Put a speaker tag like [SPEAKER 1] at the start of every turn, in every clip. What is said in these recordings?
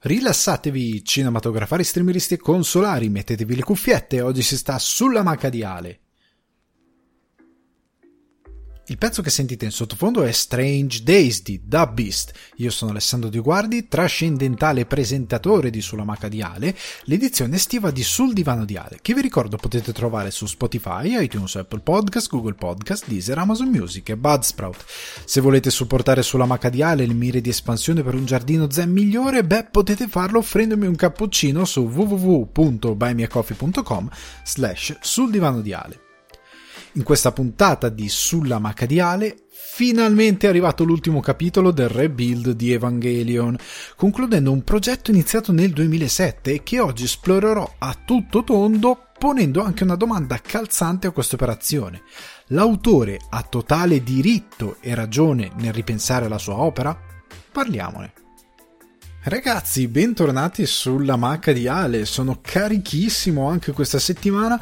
[SPEAKER 1] Rilassatevi, cinematografari, streameristi e consolari, mettetevi le cuffiette, oggi si sta sulla maca di Ale. Il pezzo che sentite in sottofondo è Strange Days di Da Beast. Io sono Alessandro Di Guardi, trascendentale presentatore di Sulla Maca di Ale, l'edizione estiva di Sul Divano di Ale, che vi ricordo potete trovare su Spotify, iTunes, Apple Podcast, Google Podcast, Deezer, Amazon Music e Budsprout. Se volete supportare Sulla Maca di Ale le mire di espansione per un giardino zen migliore, beh, potete farlo offrendomi un cappuccino su www.buymeacoffee.com slash sul divano di Ale in questa puntata di Sulla Macadiale finalmente è arrivato l'ultimo capitolo del rebuild di Evangelion, concludendo un progetto iniziato nel 2007 e che oggi esplorerò a tutto tondo ponendo anche una domanda calzante a questa operazione. L'autore ha totale diritto e ragione nel ripensare la sua opera? Parliamone. Ragazzi, bentornati sulla Maca di Ale, sono carichissimo anche questa settimana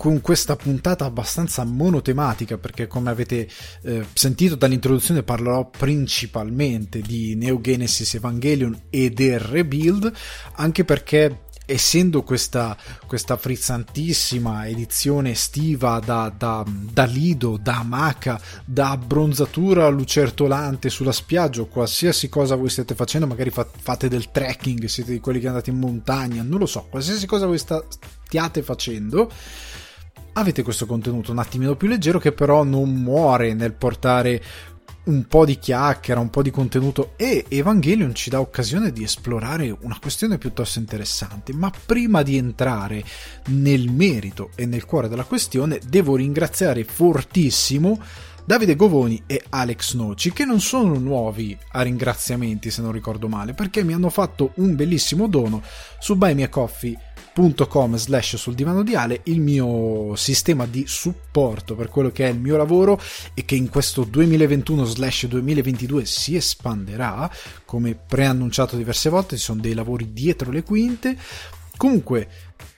[SPEAKER 1] con questa puntata abbastanza monotematica perché come avete eh, sentito dall'introduzione parlerò principalmente di Neo Genesis Evangelion e del rebuild anche perché essendo questa, questa frizzantissima edizione estiva da, da, da lido, da amaca, da abbronzatura lucertolante sulla spiaggia o qualsiasi cosa voi stiate facendo, magari fa, fate del trekking, siete di quelli che andate in montagna, non lo so, qualsiasi cosa voi sta, stiate facendo, avete questo contenuto un attimino più leggero che però non muore nel portare un po' di chiacchiera, un po' di contenuto e Evangelion ci dà occasione di esplorare una questione piuttosto interessante. Ma prima di entrare nel merito e nel cuore della questione, devo ringraziare fortissimo Davide Govoni e Alex Noci, che non sono nuovi a ringraziamenti se non ricordo male, perché mi hanno fatto un bellissimo dono su Buy Me a Coffee patreon.com slash sul divano di Ale il mio sistema di supporto per quello che è il mio lavoro e che in questo 2021 slash 2022 si espanderà come preannunciato diverse volte ci sono dei lavori dietro le quinte. Comunque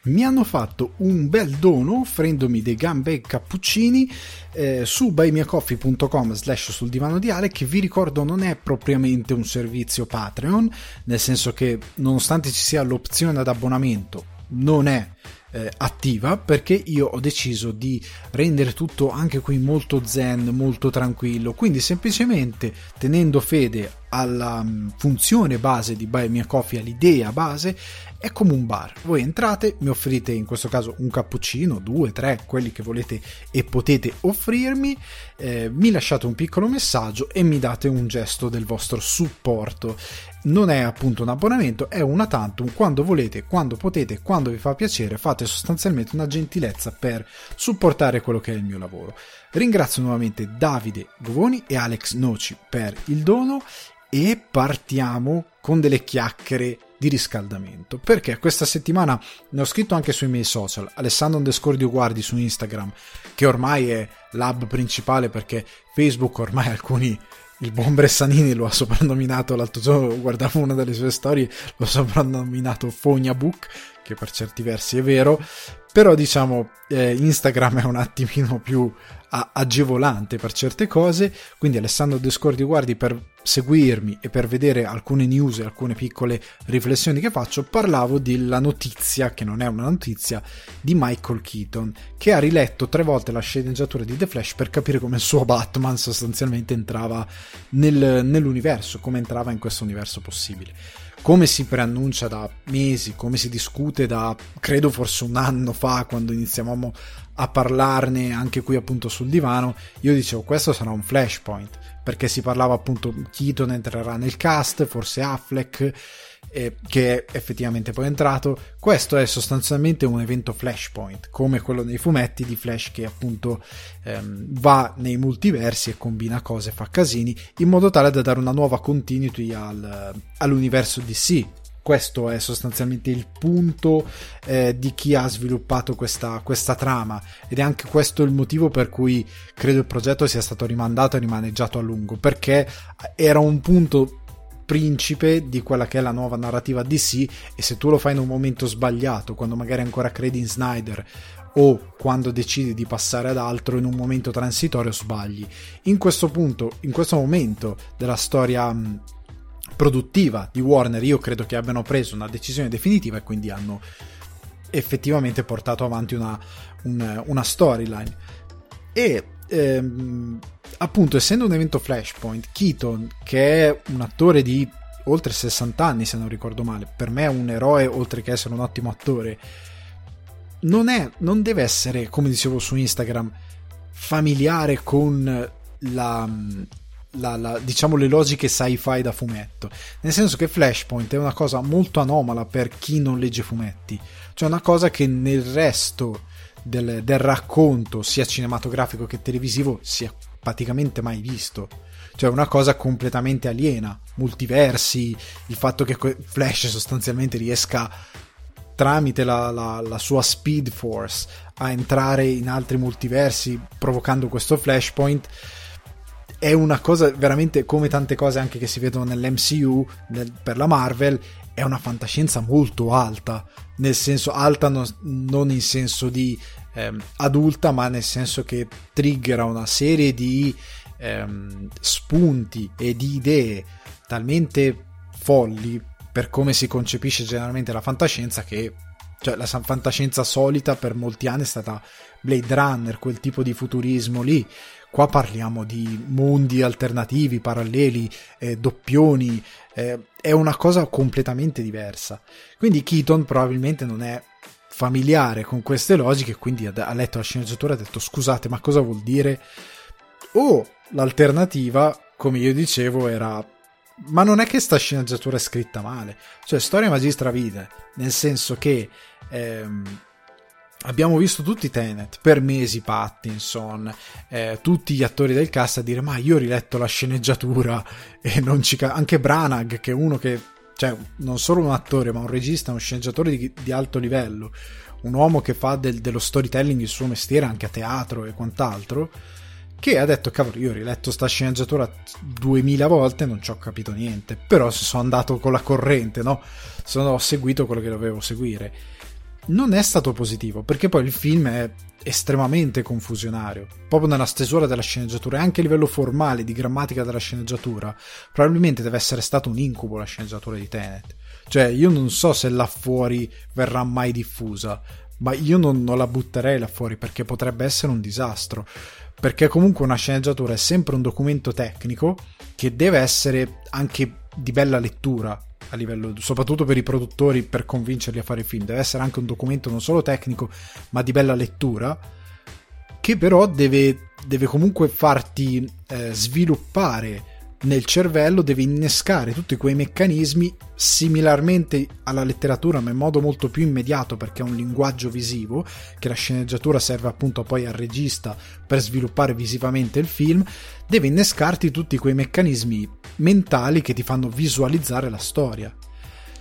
[SPEAKER 1] mi hanno fatto un bel dono offrendomi dei gambe cappuccini eh, su buymeacoffee.com slash sul divano di Ale che vi ricordo non è propriamente un servizio Patreon nel senso che nonostante ci sia l'opzione ad abbonamento non è eh, attiva perché io ho deciso di rendere tutto anche qui molto zen, molto tranquillo. Quindi semplicemente tenendo fede alla mm, funzione base di Buy Me Coffee, all'idea base, è come un bar. Voi entrate, mi offrite in questo caso un cappuccino, due, tre, quelli che volete e potete offrirmi, eh, mi lasciate un piccolo messaggio e mi date un gesto del vostro supporto. Non è appunto un abbonamento, è una tantum, quando volete, quando potete, quando vi fa piacere, fate sostanzialmente una gentilezza per supportare quello che è il mio lavoro. Ringrazio nuovamente Davide Govoni e Alex Noci per il dono e partiamo con delle chiacchiere di riscaldamento perché questa settimana ne ho scritto anche sui miei social Alessandro Underscore Guardi su Instagram che ormai è l'hub principale perché Facebook ormai alcuni il buon Bressanini lo ha soprannominato l'altro giorno guardavo una delle sue storie lo ha soprannominato Fogna Book che per certi versi è vero però diciamo eh, Instagram è un attimino più agevolante per certe cose. Quindi Alessandro Descordi guardi per seguirmi e per vedere alcune news e alcune piccole riflessioni che faccio parlavo della notizia che non è una notizia di Michael Keaton che ha riletto tre volte la sceneggiatura di The Flash per capire come il suo Batman sostanzialmente entrava nel, nell'universo come entrava in questo universo possibile come si preannuncia da mesi, come si discute da credo forse un anno fa quando iniziavamo a parlarne anche qui appunto sul divano, io dicevo questo sarà un flashpoint perché si parlava appunto Keaton entrerà nel cast, forse Affleck eh, che è effettivamente poi entrato. Questo è sostanzialmente un evento Flashpoint, come quello nei fumetti di Flash che appunto ehm, va nei multiversi e combina cose, fa casini, in modo tale da dare una nuova continuity al, all'universo DC. Questo è sostanzialmente il punto eh, di chi ha sviluppato questa, questa trama ed è anche questo il motivo per cui credo il progetto sia stato rimandato e rimaneggiato a lungo perché era un punto principe di quella che è la nuova narrativa DC e se tu lo fai in un momento sbagliato, quando magari ancora credi in Snyder o quando decidi di passare ad altro in un momento transitorio sbagli. In questo punto, in questo momento della storia produttiva di Warner io credo che abbiano preso una decisione definitiva e quindi hanno effettivamente portato avanti una, un, una storyline e ehm, appunto essendo un evento Flashpoint Keaton che è un attore di oltre 60 anni se non ricordo male per me è un eroe oltre che essere un ottimo attore non, è, non deve essere come dicevo su Instagram familiare con la, la, la, diciamo le logiche sci-fi da fumetto. Nel senso che Flashpoint è una cosa molto anomala per chi non legge fumetti. Cioè una cosa che nel resto del, del racconto sia cinematografico che televisivo si è praticamente mai visto. Cioè una cosa completamente aliena. Multiversi il fatto che Flash sostanzialmente riesca tramite la, la, la, sua speed force a entrare in altri multiversi provocando questo flashpoint è una cosa veramente come tante cose anche che si vedono nell'MCU nel, per la Marvel è una fantascienza molto alta nel senso alta no, non in senso di ehm, adulta ma nel senso che triggera una serie di ehm, spunti e di idee talmente folli per come si concepisce generalmente la fantascienza che cioè la fantascienza solita per molti anni è stata Blade Runner, quel tipo di futurismo lì. Qua parliamo di mondi alternativi, paralleli, eh, doppioni, eh, è una cosa completamente diversa. Quindi Keaton probabilmente non è familiare con queste logiche, quindi ha letto la sceneggiatura e ha detto scusate, ma cosa vuol dire? O l'alternativa, come io dicevo, era ma non è che sta sceneggiatura è scritta male, cioè storia magistra vide, nel senso che ehm, abbiamo visto tutti Tenet per mesi Pattinson eh, tutti gli attori del cast a dire ma io ho riletto la sceneggiatura e non ci ca-. anche Branagh che è uno che cioè non solo un attore ma un regista uno sceneggiatore di, di alto livello un uomo che fa del, dello storytelling il suo mestiere anche a teatro e quant'altro che ha detto cavolo io ho riletto sta sceneggiatura duemila volte e non ci ho capito niente. Però sono andato con la corrente no? Sono, ho seguito quello che dovevo seguire non è stato positivo perché poi il film è estremamente confusionario proprio nella stesura della sceneggiatura e anche a livello formale di grammatica della sceneggiatura probabilmente deve essere stato un incubo la sceneggiatura di Tenet. Cioè io non so se là fuori verrà mai diffusa ma io non, non la butterei là fuori perché potrebbe essere un disastro. Perché comunque una sceneggiatura è sempre un documento tecnico che deve essere anche di bella lettura a livello, soprattutto per i produttori per convincerli a fare film, deve essere anche un documento non solo tecnico ma di bella lettura che però deve, deve comunque farti eh, sviluppare nel cervello deve innescare tutti quei meccanismi similarmente alla letteratura ma in modo molto più immediato perché è un linguaggio visivo che la sceneggiatura serve appunto poi al regista per sviluppare visivamente il film deve innescarti tutti quei meccanismi mentali che ti fanno visualizzare la storia.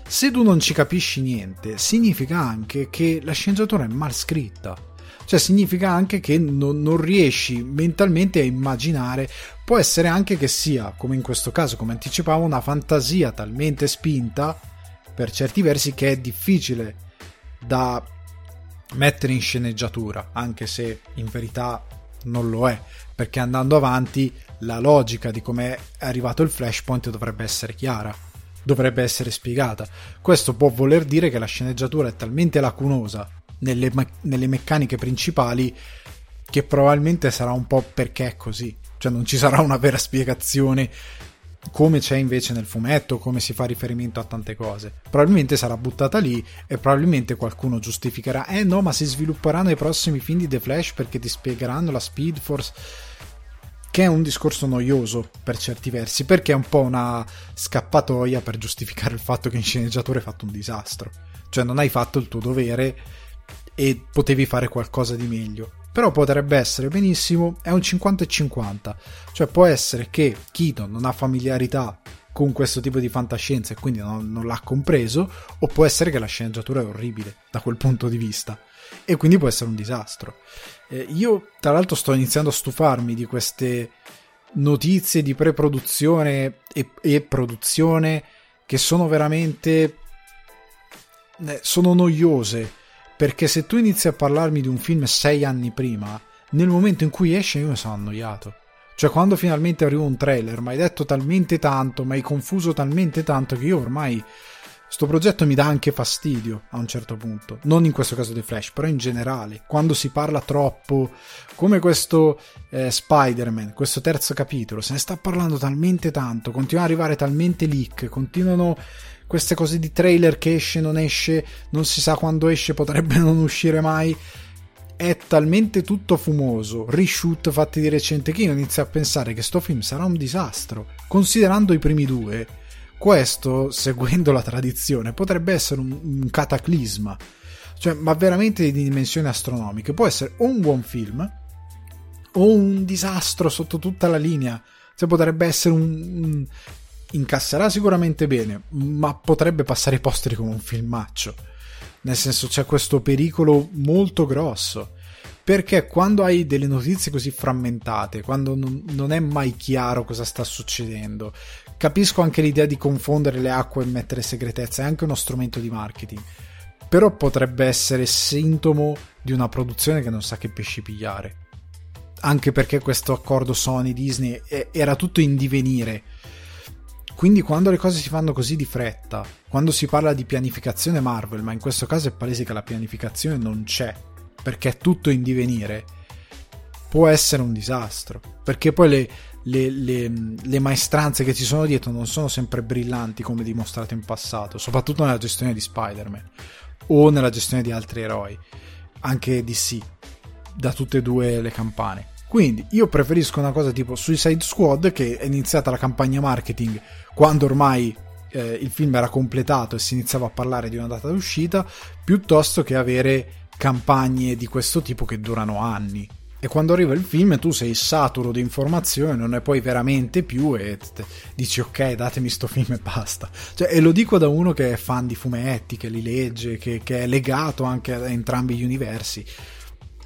[SPEAKER 1] Se tu non ci capisci niente significa anche che la sceneggiatura è mal scritta cioè significa anche che non, non, riesci mentalmente a immaginare. Può essere anche che sia come in questo caso come anticipavo una fantasia talmente spinta per certi versi che è difficile da mettere in sceneggiatura anche se in verità non lo è. Perché andando avanti la logica di come è arrivato il flashpoint dovrebbe essere chiara dovrebbe essere spiegata. Questo può voler dire che la sceneggiatura è talmente lacunosa nelle, nelle meccaniche principali che probabilmente sarà un po' perché è così, cioè non ci sarà una vera spiegazione come c'è invece nel fumetto, come si fa riferimento a tante cose. Probabilmente sarà buttata lì e probabilmente qualcuno giustificherà, eh no, ma si svilupperanno i prossimi film di The Flash perché ti spiegheranno la Speed Force che è un discorso noioso per certi versi, perché è un po' una scappatoia per giustificare il fatto che in sceneggiatura hai fatto un disastro. Cioè non hai fatto il tuo dovere e potevi fare qualcosa di meglio. Però potrebbe essere benissimo, è un 50 e 50, cioè può essere che Keaton non ha familiarità con questo tipo di fantascienza e quindi non, non, l'ha compreso, o può essere che la sceneggiatura è orribile da quel punto di vista e quindi può essere un disastro. Eh, io tra l'altro sto iniziando a stufarmi di queste notizie di pre-produzione e, e produzione che sono veramente eh, sono noiose perché se tu inizi a parlarmi di un film sei anni prima, nel momento in cui esce io mi sono annoiato. Cioè, quando finalmente arriva un trailer, mi hai detto talmente tanto, mi hai confuso talmente tanto che io ormai. Sto progetto mi dà anche fastidio a un certo punto. Non in questo caso di Flash, però in generale. Quando si parla troppo, come questo eh, Spider-Man, questo terzo capitolo, se ne sta parlando talmente tanto, continua ad arrivare talmente leak, continuano queste cose di trailer che esce, non esce, non si sa quando esce, potrebbe non uscire mai. È talmente tutto fumoso, reshoot fatti di recente, che io inizio a pensare che sto film sarà un disastro. Considerando i primi due, questo, seguendo la tradizione, potrebbe essere un, un cataclisma. Cioè, ma veramente di dimensioni astronomiche. Può essere o un buon film o un disastro sotto tutta la linea. Cioè, potrebbe essere un, un incasserà sicuramente bene, ma potrebbe passare i posteri come un filmaccio. Nel senso c'è questo pericolo molto grosso. Perché quando hai delle notizie così frammentate, quando non, non è mai chiaro cosa sta succedendo, capisco anche l'idea di confondere le acque e mettere segretezza, è anche uno strumento di marketing. Però potrebbe essere sintomo di una produzione che non sa che pesci pigliare. Anche perché questo accordo Sony-Disney era tutto in divenire quindi quando le cose si fanno così di fretta, quando si parla di pianificazione Marvel, ma in questo caso è palese che la pianificazione non c'è, perché è tutto in divenire, può essere un disastro. Perché poi le, le, le, le maestranze che ci sono dietro non sono sempre brillanti come dimostrato in passato, soprattutto nella gestione di Spider-Man o nella gestione di altri eroi, anche DC, da tutte e due le campane. Quindi io preferisco una cosa tipo Suicide Squad che è iniziata la campagna marketing quando ormai eh, il film era completato e si iniziava a parlare di una data d'uscita, piuttosto che avere campagne di questo tipo che durano anni. E quando arriva il film tu sei saturo di informazioni, non ne puoi veramente più e dici ok datemi sto film e basta. Cioè, e lo dico da uno che è fan di fumetti, che li legge, che, che è legato anche a entrambi gli universi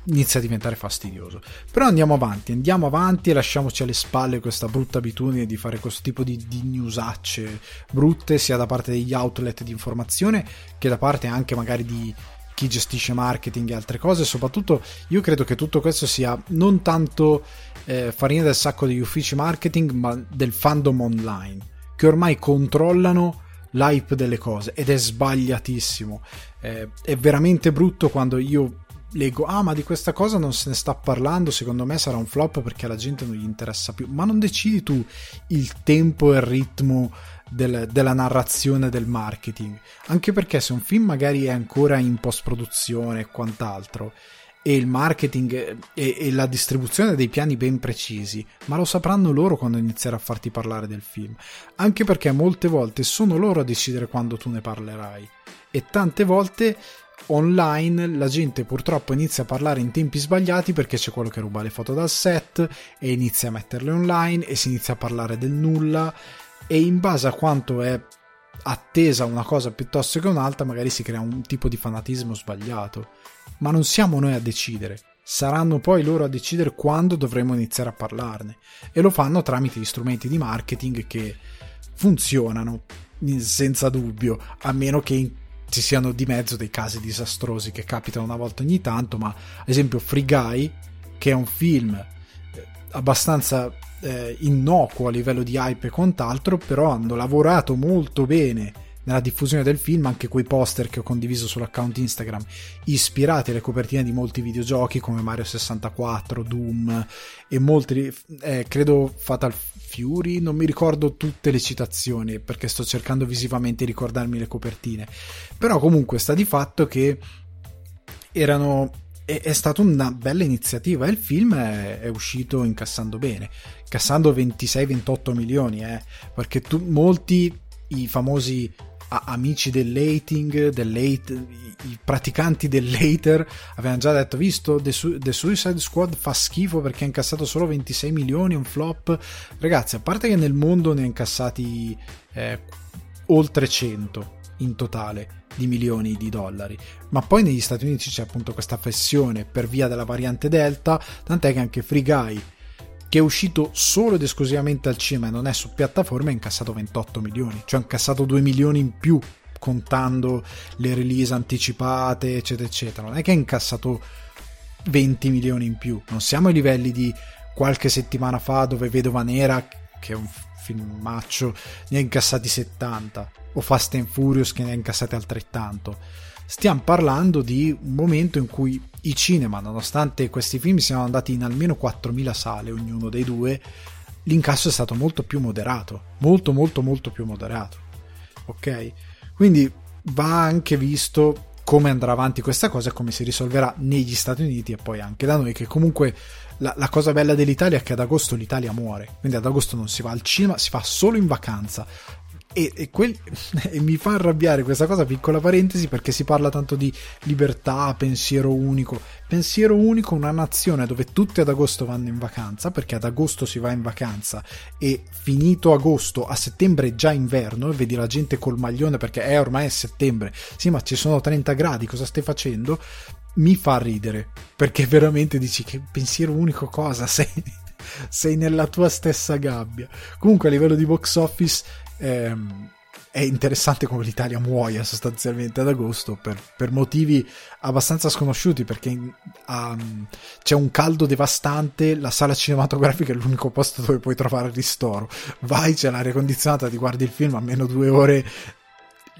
[SPEAKER 1] inizia a diventare fastidioso. Però andiamo avanti, andiamo avanti e lasciamoci alle spalle questa brutta abitudine di fare questo tipo di, di newsacce brutte, sia da parte degli outlet di informazione che da parte anche magari di chi gestisce marketing e altre cose. Soprattutto io credo che tutto questo sia non tanto eh, farina del sacco degli uffici marketing, ma del fandom online, che ormai controllano l'hype delle cose ed è sbagliatissimo. Eh, è veramente brutto quando io leggo, ah ma di questa cosa non se ne sta parlando, secondo me sarà un flop perché alla gente non gli interessa più, ma non decidi tu il tempo e il ritmo del, della narrazione del marketing, anche perché se un film magari è ancora in post produzione e quant'altro, e il marketing e, e, la distribuzione dei piani ben precisi, ma lo sapranno loro quando inizieranno a farti parlare del film. Anche perché molte volte sono loro a decidere quando tu ne parlerai. E tante volte online la gente purtroppo inizia a parlare in tempi sbagliati perché c'è quello che ruba le foto dal set e inizia a metterle online e si inizia a parlare del nulla. E in base a quanto è attesa una cosa piuttosto che un'altra magari si crea un tipo di fanatismo sbagliato. Ma non siamo noi a decidere. Saranno poi loro a decidere quando dovremo iniziare a parlarne. E lo fanno tramite gli strumenti di marketing che funzionano senza dubbio a meno che in ci siano di mezzo dei casi disastrosi che capitano una volta ogni tanto, ma ad esempio Free Guy, che è un film eh, abbastanza eh, innocuo a livello di hype e quant'altro, però hanno lavorato molto bene nella diffusione del film anche quei poster che ho condiviso sull'account Instagram ispirati alle copertine di molti videogiochi come Mario 64, Doom e molti eh, credo Fatal Fury non mi ricordo tutte le citazioni perché sto cercando visivamente di ricordarmi le copertine. Però comunque sta di fatto che erano è, è stata una bella iniziativa. E il film è, è uscito incassando bene incassando 26-28 milioni eh, perché tu, molti i famosi amici dell'hating, dell'hate, i praticanti dell'hater avevano già detto visto The, Su- The, Suicide Squad fa schifo perché ha incassato solo 26 milioni, un flop. Ragazzi a parte che nel mondo ne ha incassati eh, oltre 100 in totale di milioni di dollari. Ma poi negli Stati Uniti c'è appunto questa flessione per via della variante Delta tant'è che anche Free Guy che è uscito solo ed esclusivamente al cinema e non è su piattaforme, ha incassato 28 milioni, cioè ha incassato 2 milioni in più contando le release anticipate, eccetera, eccetera. Non è che ha incassato 20 milioni in più, non siamo ai livelli di qualche settimana fa dove Vedova Nera, che è un filmaccio, ne ha incassati 70, o Fast and Furious che ne ha incassati altrettanto. Stiamo parlando di un momento in cui i cinema, nonostante questi film siano andati in almeno 4.000 sale, ognuno dei due, l'incasso è stato molto più moderato, molto molto molto più moderato. Ok? Quindi va anche visto come andrà avanti questa cosa e come si risolverà negli Stati Uniti e poi anche da noi, che comunque la, la, cosa bella dell'Italia è che ad agosto l'Italia muore, quindi ad agosto non si va al cinema, si fa solo in vacanza. E, e, quel, e, mi fa arrabbiare questa cosa, piccola parentesi, perché si parla tanto di libertà, pensiero unico. Pensiero unico, una nazione dove tutti ad agosto vanno in vacanza, perché ad agosto si va in vacanza e finito agosto, a settembre è già inverno, e vedi la gente col maglione perché è ormai è settembre. Sì, ma ci sono 30 gradi, cosa stai facendo? Mi fa ridere, perché veramente dici che pensiero unico cosa sei sei nella tua stessa gabbia. Comunque a livello di box office ehm, è interessante come l'Italia muoia sostanzialmente ad agosto per, per motivi abbastanza sconosciuti perché um, c'è un caldo devastante, la sala cinematografica è l'unico posto dove puoi trovare il ristoro. Vai, c'è l'aria condizionata, ti guardi il film a meno due ore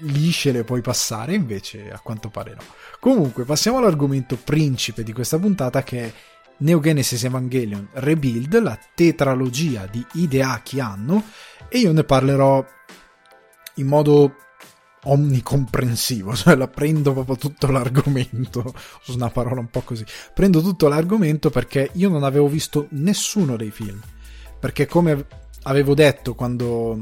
[SPEAKER 1] lisce le puoi passare, invece a quanto pare no. Comunque, passiamo all'argomento principe di questa puntata che è Neo Genesis Evangelion Rebuild, la tetralogia di Hideaki Anno, e io ne parlerò in modo omnicomprensivo, cioè la prendo proprio tutto l'argomento, uso una parola un po' così, prendo tutto l'argomento perché io non avevo visto nessuno dei film, perché come avevo detto quando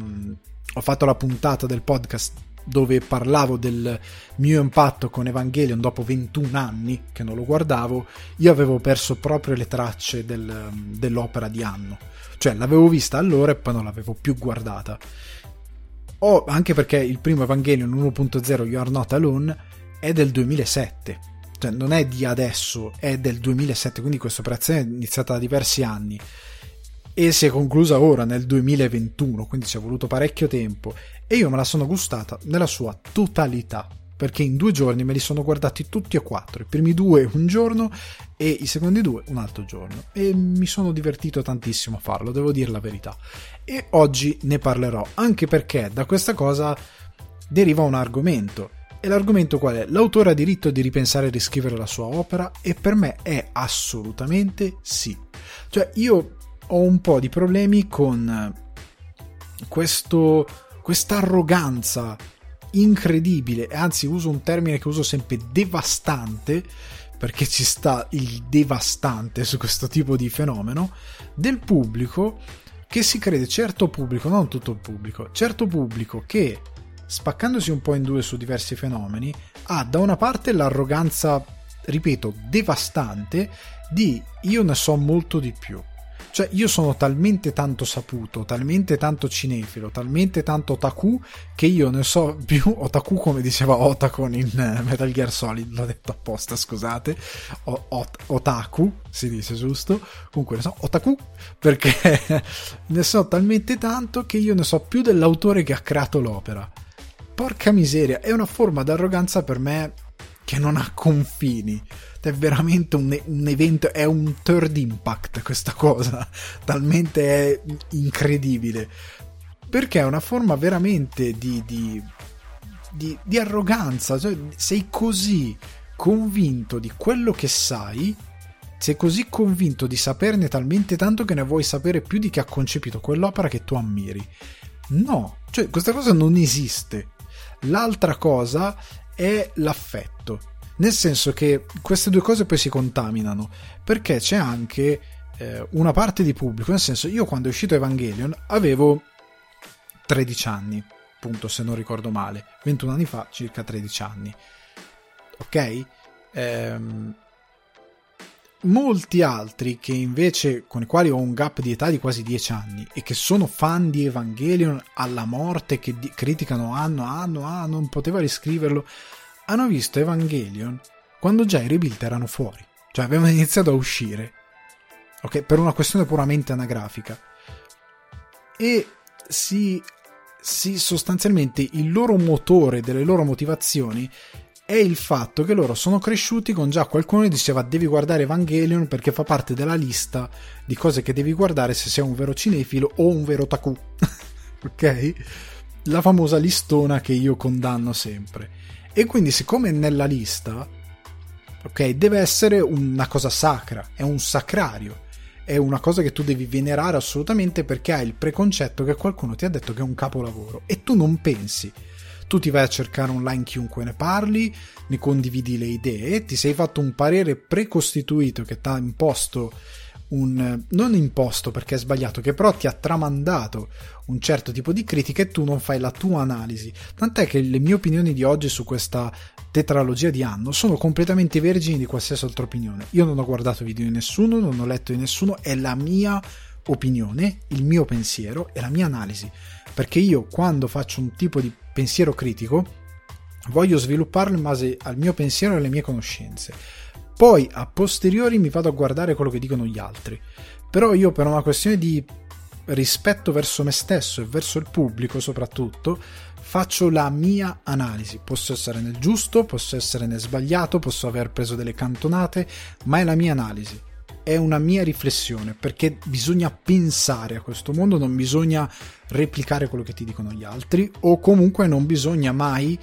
[SPEAKER 1] ho fatto la puntata del podcast dove parlavo del mio impatto con Evangelion dopo 21 anni che non lo guardavo, io avevo perso proprio le tracce del, dell'opera di anno. Cioè l'avevo vista allora e poi non l'avevo più guardata. O anche perché il primo Evangelion 1.0 You Are Not Alone è del 2007. Cioè non è di adesso, è del 2007, quindi questa operazione è iniziata da diversi anni e si è conclusa ora nel 2021, quindi ci è voluto parecchio tempo e io me la sono gustata nella sua totalità perché in due giorni me li sono guardati tutti e quattro, i primi due un giorno e i secondi due un altro giorno e mi sono divertito tantissimo a farlo, devo dire la verità. E oggi ne parlerò, anche perché da questa cosa deriva un argomento. E l'argomento qual è? L'autore ha diritto di ripensare e riscrivere la sua opera e per me è assolutamente sì. Cioè io ho un po' di problemi con questo, questa arroganza incredibile, anzi uso un termine che uso sempre devastante, perché ci sta il devastante su questo tipo di fenomeno, del pubblico che si crede certo pubblico, non tutto il pubblico, certo pubblico che spaccandosi un po' in due su diversi fenomeni, ha da una parte l'arroganza, ripeto, devastante di io ne so molto di più cioè, io sono talmente tanto saputo, talmente tanto cinefilo, talmente tanto otaku che io ne so più otaku come diceva Otacon in eh, Metal Gear Solid, l'ho detto apposta, scusate. O, ot, otaku, si dice giusto? Comunque ne so otaku perché ne so talmente tanto che io ne so più dell'autore che ha creato l'opera. Porca miseria, è una forma d'arroganza per me che non ha confini è veramente un, un, evento, è un third impact questa cosa, talmente è incredibile, perché è una forma veramente di, di, di, di arroganza, cioè sei così convinto di quello che sai, sei così convinto di saperne talmente tanto che ne vuoi sapere più di chi ha concepito quell'opera che tu ammiri. No, cioè questa cosa non esiste. L'altra cosa è l'affetto nel senso che queste due cose poi si contaminano, perché c'è anche eh, una parte di pubblico, nel senso io quando è uscito Evangelion avevo 13 anni, appunto se non ricordo male, 21 anni fa, circa 13 anni, ok? Ehm, molti altri che invece con i quali ho un gap di età di quasi 10 anni e che sono fan di Evangelion alla morte che di- criticano anno a anno ah non poteva riscriverlo hanno visto Evangelion quando già i rebuild erano fuori, cioè avevano iniziato a uscire, ok? Per una questione puramente anagrafica. E si, si sostanzialmente il loro motore delle loro motivazioni è il fatto che loro sono cresciuti con già qualcuno che diceva devi guardare Evangelion perché fa parte della lista di cose che devi guardare se sei un vero cinefilo o un vero taku. ok? La famosa listona che io condanno sempre. E quindi siccome nella lista, ok, deve essere una cosa sacra, è un sacrario, è una cosa che tu devi venerare assolutamente perché hai il preconcetto che qualcuno ti ha detto che è un capolavoro e tu non pensi. Tu ti vai a cercare online chiunque ne parli, ne condividi le idee, ti sei fatto un parere precostituito che ti ha imposto un non imposto perché è sbagliato, che però ti ha tramandato un certo tipo di critica e tu non fai la tua analisi. Tant'è che le mie opinioni di oggi su questa tetralogia di anno sono completamente vergini di qualsiasi altra opinione. Io non ho guardato video di nessuno, non ho letto di nessuno, è la mia opinione, il mio pensiero e la mia analisi. Perché io quando faccio un tipo di pensiero critico, voglio svilupparlo in base al mio pensiero e alle mie conoscenze. Poi a posteriori mi vado a guardare quello che dicono gli altri. Però io per una questione di rispetto verso me stesso e verso il pubblico soprattutto, faccio la mia analisi. Posso essere nel giusto, posso essere nel sbagliato, posso aver preso delle cantonate, ma è la mia analisi è una mia riflessione perché bisogna pensare a questo mondo, non bisogna replicare quello che ti dicono gli altri o comunque non bisogna mai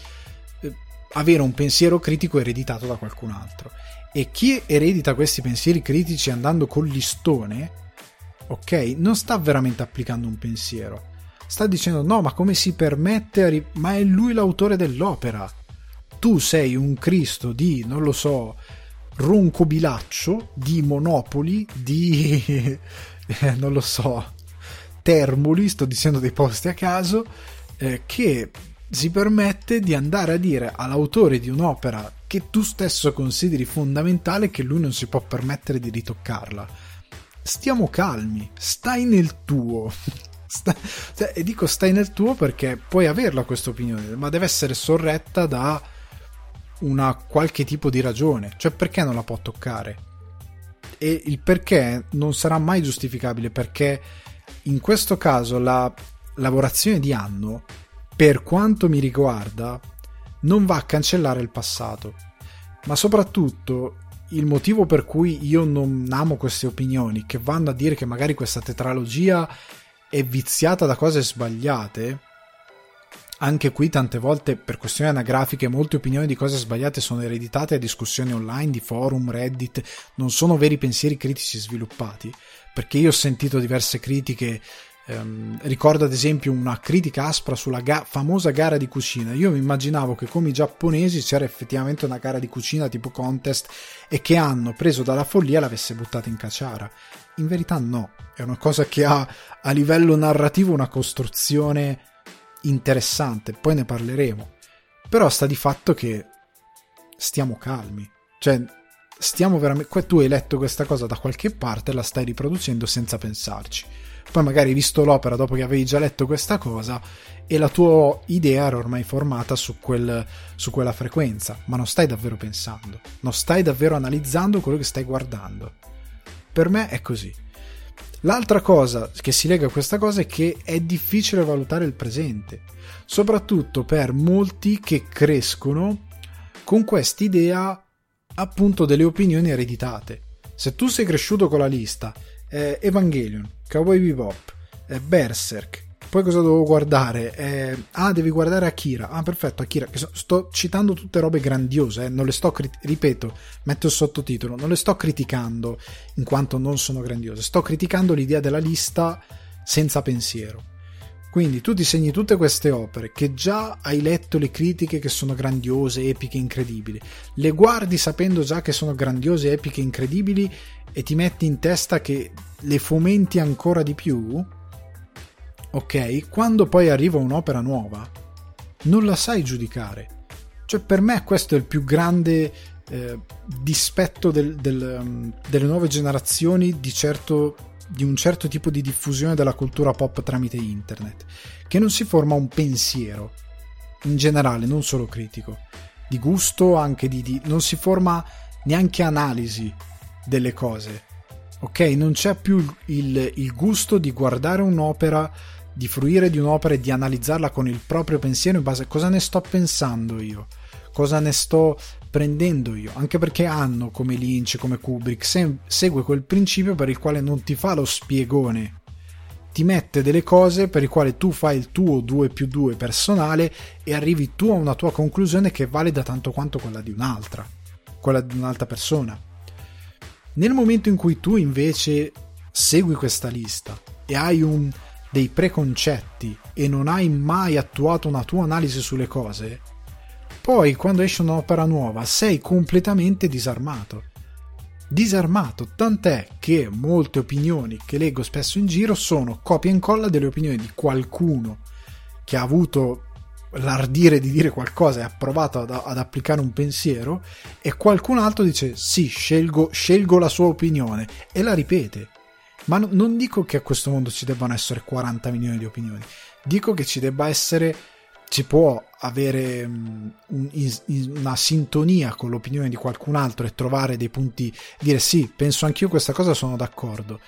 [SPEAKER 1] eh, avere un pensiero critico ereditato da qualcun altro. E chi eredita questi pensieri critici andando col listone, ok, non sta veramente applicando un pensiero. Sta dicendo no, ma come si permette ri- ma è lui l'autore dell'opera. Tu sei un Cristo di, non lo so, roncobilaccio di monopoli, di eh, non lo so, termoli, sto dicendo dei posti a caso, eh, che si permette di andare a dire all'autore di un'opera che tu stesso consideri fondamentale che lui non si può permettere di ritoccarla. Stiamo calmi, stai nel tuo. Sta, cioè, e dico stai nel tuo perché puoi averla questa opinione, ma deve essere sorretta da una qualche tipo di ragione, cioè perché non la può toccare. E il perché non sarà mai giustificabile perché in questo caso la lavorazione di anno, per quanto mi riguarda, non va a cancellare il passato, ma soprattutto il motivo per cui io non amo queste opinioni, che vanno a dire che magari questa tetralogia è viziata da cose sbagliate, anche qui tante volte per questioni anagrafiche molte opinioni di cose sbagliate sono ereditate a discussioni online di forum, Reddit, non sono veri pensieri critici sviluppati, perché io ho sentito diverse critiche Um, ricordo ad esempio una critica aspra sulla ga- famosa gara di cucina. Io mi immaginavo che come i giapponesi c'era effettivamente una gara di cucina tipo contest e che hanno preso dalla follia l'avesse buttata in cacciara. In verità no, è una cosa che ha a livello narrativo una costruzione interessante, poi ne parleremo. Però sta di fatto che stiamo calmi. Cioè, stiamo veramente. Tu hai letto questa cosa da qualche parte e la stai riproducendo senza pensarci. Poi magari hai visto l'opera dopo che avevi già letto questa cosa e la tua idea era ormai formata su, quel, su quella frequenza, ma non stai davvero pensando, non stai davvero analizzando quello che stai guardando. Per me è così. L'altra cosa che si lega a questa cosa è che è difficile valutare il presente, soprattutto per molti che crescono con quest'idea appunto delle opinioni ereditate. Se tu sei cresciuto con la lista eh, Evangelion, Cowboy Bebop, eh, Berserk, poi cosa devo guardare? Eh, ah, devi guardare Akira. Ah, perfetto, Akira. Sto citando tutte robe grandiose, eh. non le sto, crit- ripeto, metto il sottotitolo, non le sto criticando in quanto non sono grandiose, sto criticando l'idea della lista senza pensiero. Quindi tu ti segni tutte queste opere che già hai letto le critiche che sono grandiose, epiche, incredibili. Le guardi sapendo già che sono grandiose, epiche, incredibili e ti metti in testa che le fomenti ancora di più ok? Quando poi arriva un'opera nuova, non la sai giudicare. Cioè, per me questo è il più grande eh, dispetto del, del, um, delle nuove generazioni di, certo, di un certo tipo di diffusione della cultura pop tramite internet, che non si forma un pensiero, in generale, non solo critico, di gusto, anche di, di non si forma neanche analisi delle cose. Ok, non c'è più il, il gusto di guardare un'opera di fruire di un'opera e di analizzarla con il proprio pensiero in base a cosa ne sto pensando io, cosa ne sto prendendo io, anche perché hanno come Lynch, come Kubrick, se- segue quel principio per il quale non ti fa lo spiegone, ti mette delle cose per il quale tu fai il tuo 2 più 2 personale e arrivi tu a una tua conclusione che vale da tanto quanto quella di un'altra, quella di un'altra persona. Nel momento in cui tu invece segui questa lista e hai un, dei preconcetti e non hai mai attuato una tua analisi sulle cose, poi quando esce un'opera nuova sei completamente disarmato. Disarmato, tant'è che molte opinioni che leggo spesso in giro sono copia e incolla delle opinioni di qualcuno che ha avuto l'ardire di dire qualcosa e ha provato ad, ad, applicare un pensiero e qualcun altro dice sì, scelgo, scelgo la sua opinione e la ripete. Ma no, non dico che a questo mondo ci debbano essere 40 milioni di opinioni, dico che ci debba essere si può avere um, un, in, una sintonia con l'opinione di qualcun altro e trovare dei punti, dire sì, penso anch'io questa cosa, sono d'accordo,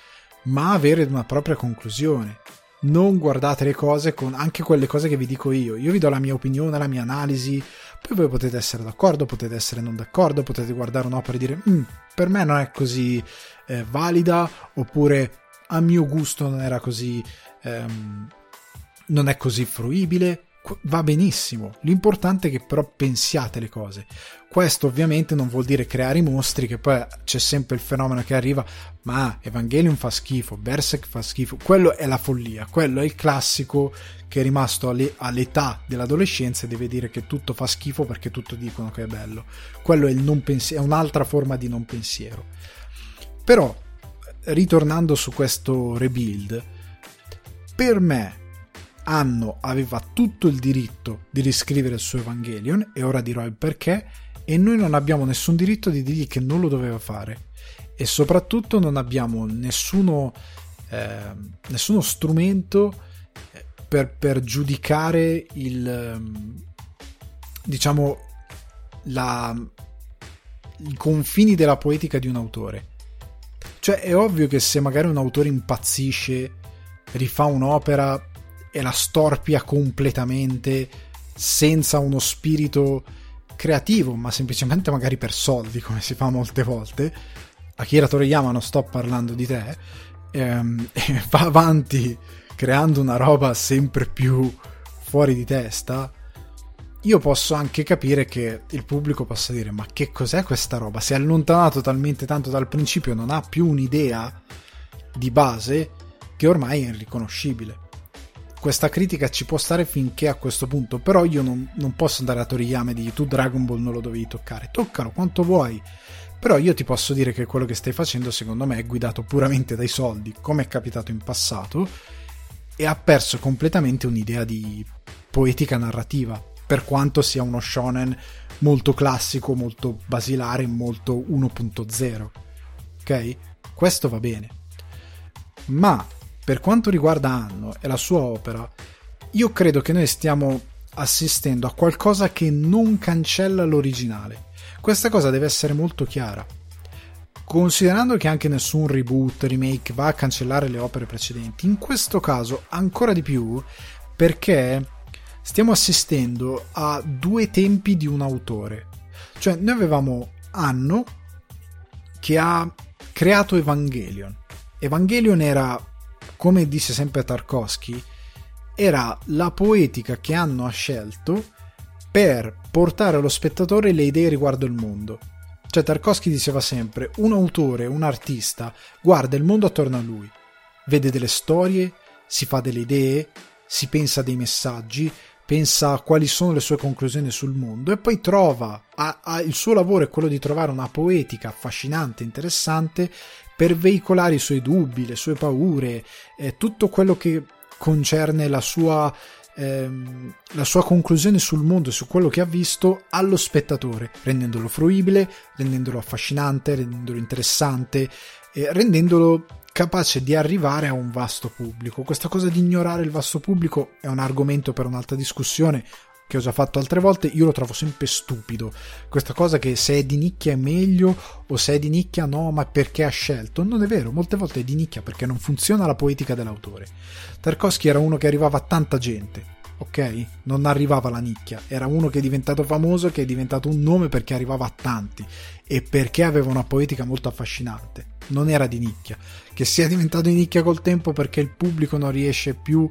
[SPEAKER 1] ma avere una propria conclusione. Non guardate le cose con anche quelle cose che vi dico io. Io vi do la mia opinione, la mia analisi, poi voi potete essere d'accordo, potete essere non d'accordo, potete guardare un'opera e dire mm, per me non è così eh, valida, oppure a mio gusto non era così, ehm, non è così fruibile va benissimo. L'importante è che però pensiate le cose. Questo ovviamente non vuol dire creare i mostri, che poi c'è sempre il fenomeno che arriva, ma Evangelion fa schifo, Berserk fa schifo. Quello è la follia, quello è il classico che è rimasto all'età dell'adolescenza e deve dire che tutto fa schifo perché tutto dicono che è bello. Quello è, pensiero, è un'altra forma di non pensiero. Però, ritornando su questo rebuild, per me Anno aveva tutto il diritto di riscrivere il suo Evangelion e ora dirò il perché e noi non abbiamo nessun diritto di dirgli che non lo doveva fare. E soprattutto non abbiamo nessuno, eh, nessuno strumento eh, per, per, giudicare il ehm, diciamo la, i confini della poetica di un autore. Cioè è ovvio che se magari un autore impazzisce rifà un'opera e la storpia completamente senza uno spirito creativo, ma semplicemente magari per soldi, come si fa molte volte. Akira Toriyama, non sto parlando di te, ehm, va avanti creando una roba sempre più fuori di testa. Io posso anche capire che il pubblico possa dire: Ma che cos'è questa roba? Si è allontanato talmente tanto dal principio, non ha più un'idea di base che ormai è irriconoscibile questa critica ci può stare finché a questo punto, però io non, non posso andare a Toriyama e dirgli tu Dragon Ball non lo dovevi toccare, toccalo quanto vuoi, però io ti posso dire che quello che stai facendo secondo me è guidato puramente dai soldi, come è capitato in passato, e ha perso completamente un'idea di poetica narrativa, per quanto sia uno shonen molto classico, molto basilare, molto 1.0. Ok? Questo va bene. Ma per quanto riguarda Anno e la sua opera, io credo che noi stiamo assistendo a qualcosa che non cancella l'originale. Questa cosa deve essere molto chiara. Considerando che anche nessun reboot, remake va a cancellare le opere precedenti, in questo caso ancora di più perché stiamo assistendo a due tempi di un autore. Cioè, noi avevamo Anno che ha creato Evangelion. Evangelion era come disse sempre Tarkovsky, era la poetica che Anno ha scelto per portare allo spettatore le idee riguardo il mondo. Cioè Tarkovsky diceva sempre, un autore, un artista, guarda il mondo attorno a lui, vede delle storie, si fa delle idee, si pensa dei messaggi, pensa a quali sono le sue conclusioni sul mondo e poi trova, ha, ha, il suo lavoro è quello di trovare una poetica affascinante, interessante per veicolare i suoi dubbi, le sue paure, eh, tutto quello che concerne la sua, ehm, la sua conclusione sul mondo e su quello che ha visto allo spettatore, rendendolo fruibile, rendendolo affascinante, rendendolo interessante, eh, rendendolo capace di arrivare a un vasto pubblico. Questa cosa di ignorare il vasto pubblico è un argomento per un'altra discussione che ho già fatto altre volte, io lo trovo sempre stupido. Questa cosa che se è di nicchia è meglio o se è di nicchia no, ma perché ha scelto? Non è vero, molte volte è di nicchia perché non funziona la poetica dell'autore. Tarkovsky era uno che arrivava a tanta gente, ok? Non arrivava alla nicchia, era uno che è diventato famoso, che è diventato un nome perché arrivava a tanti e perché aveva una poetica molto affascinante. Non era di nicchia, che sia diventato di nicchia col tempo perché il pubblico non riesce più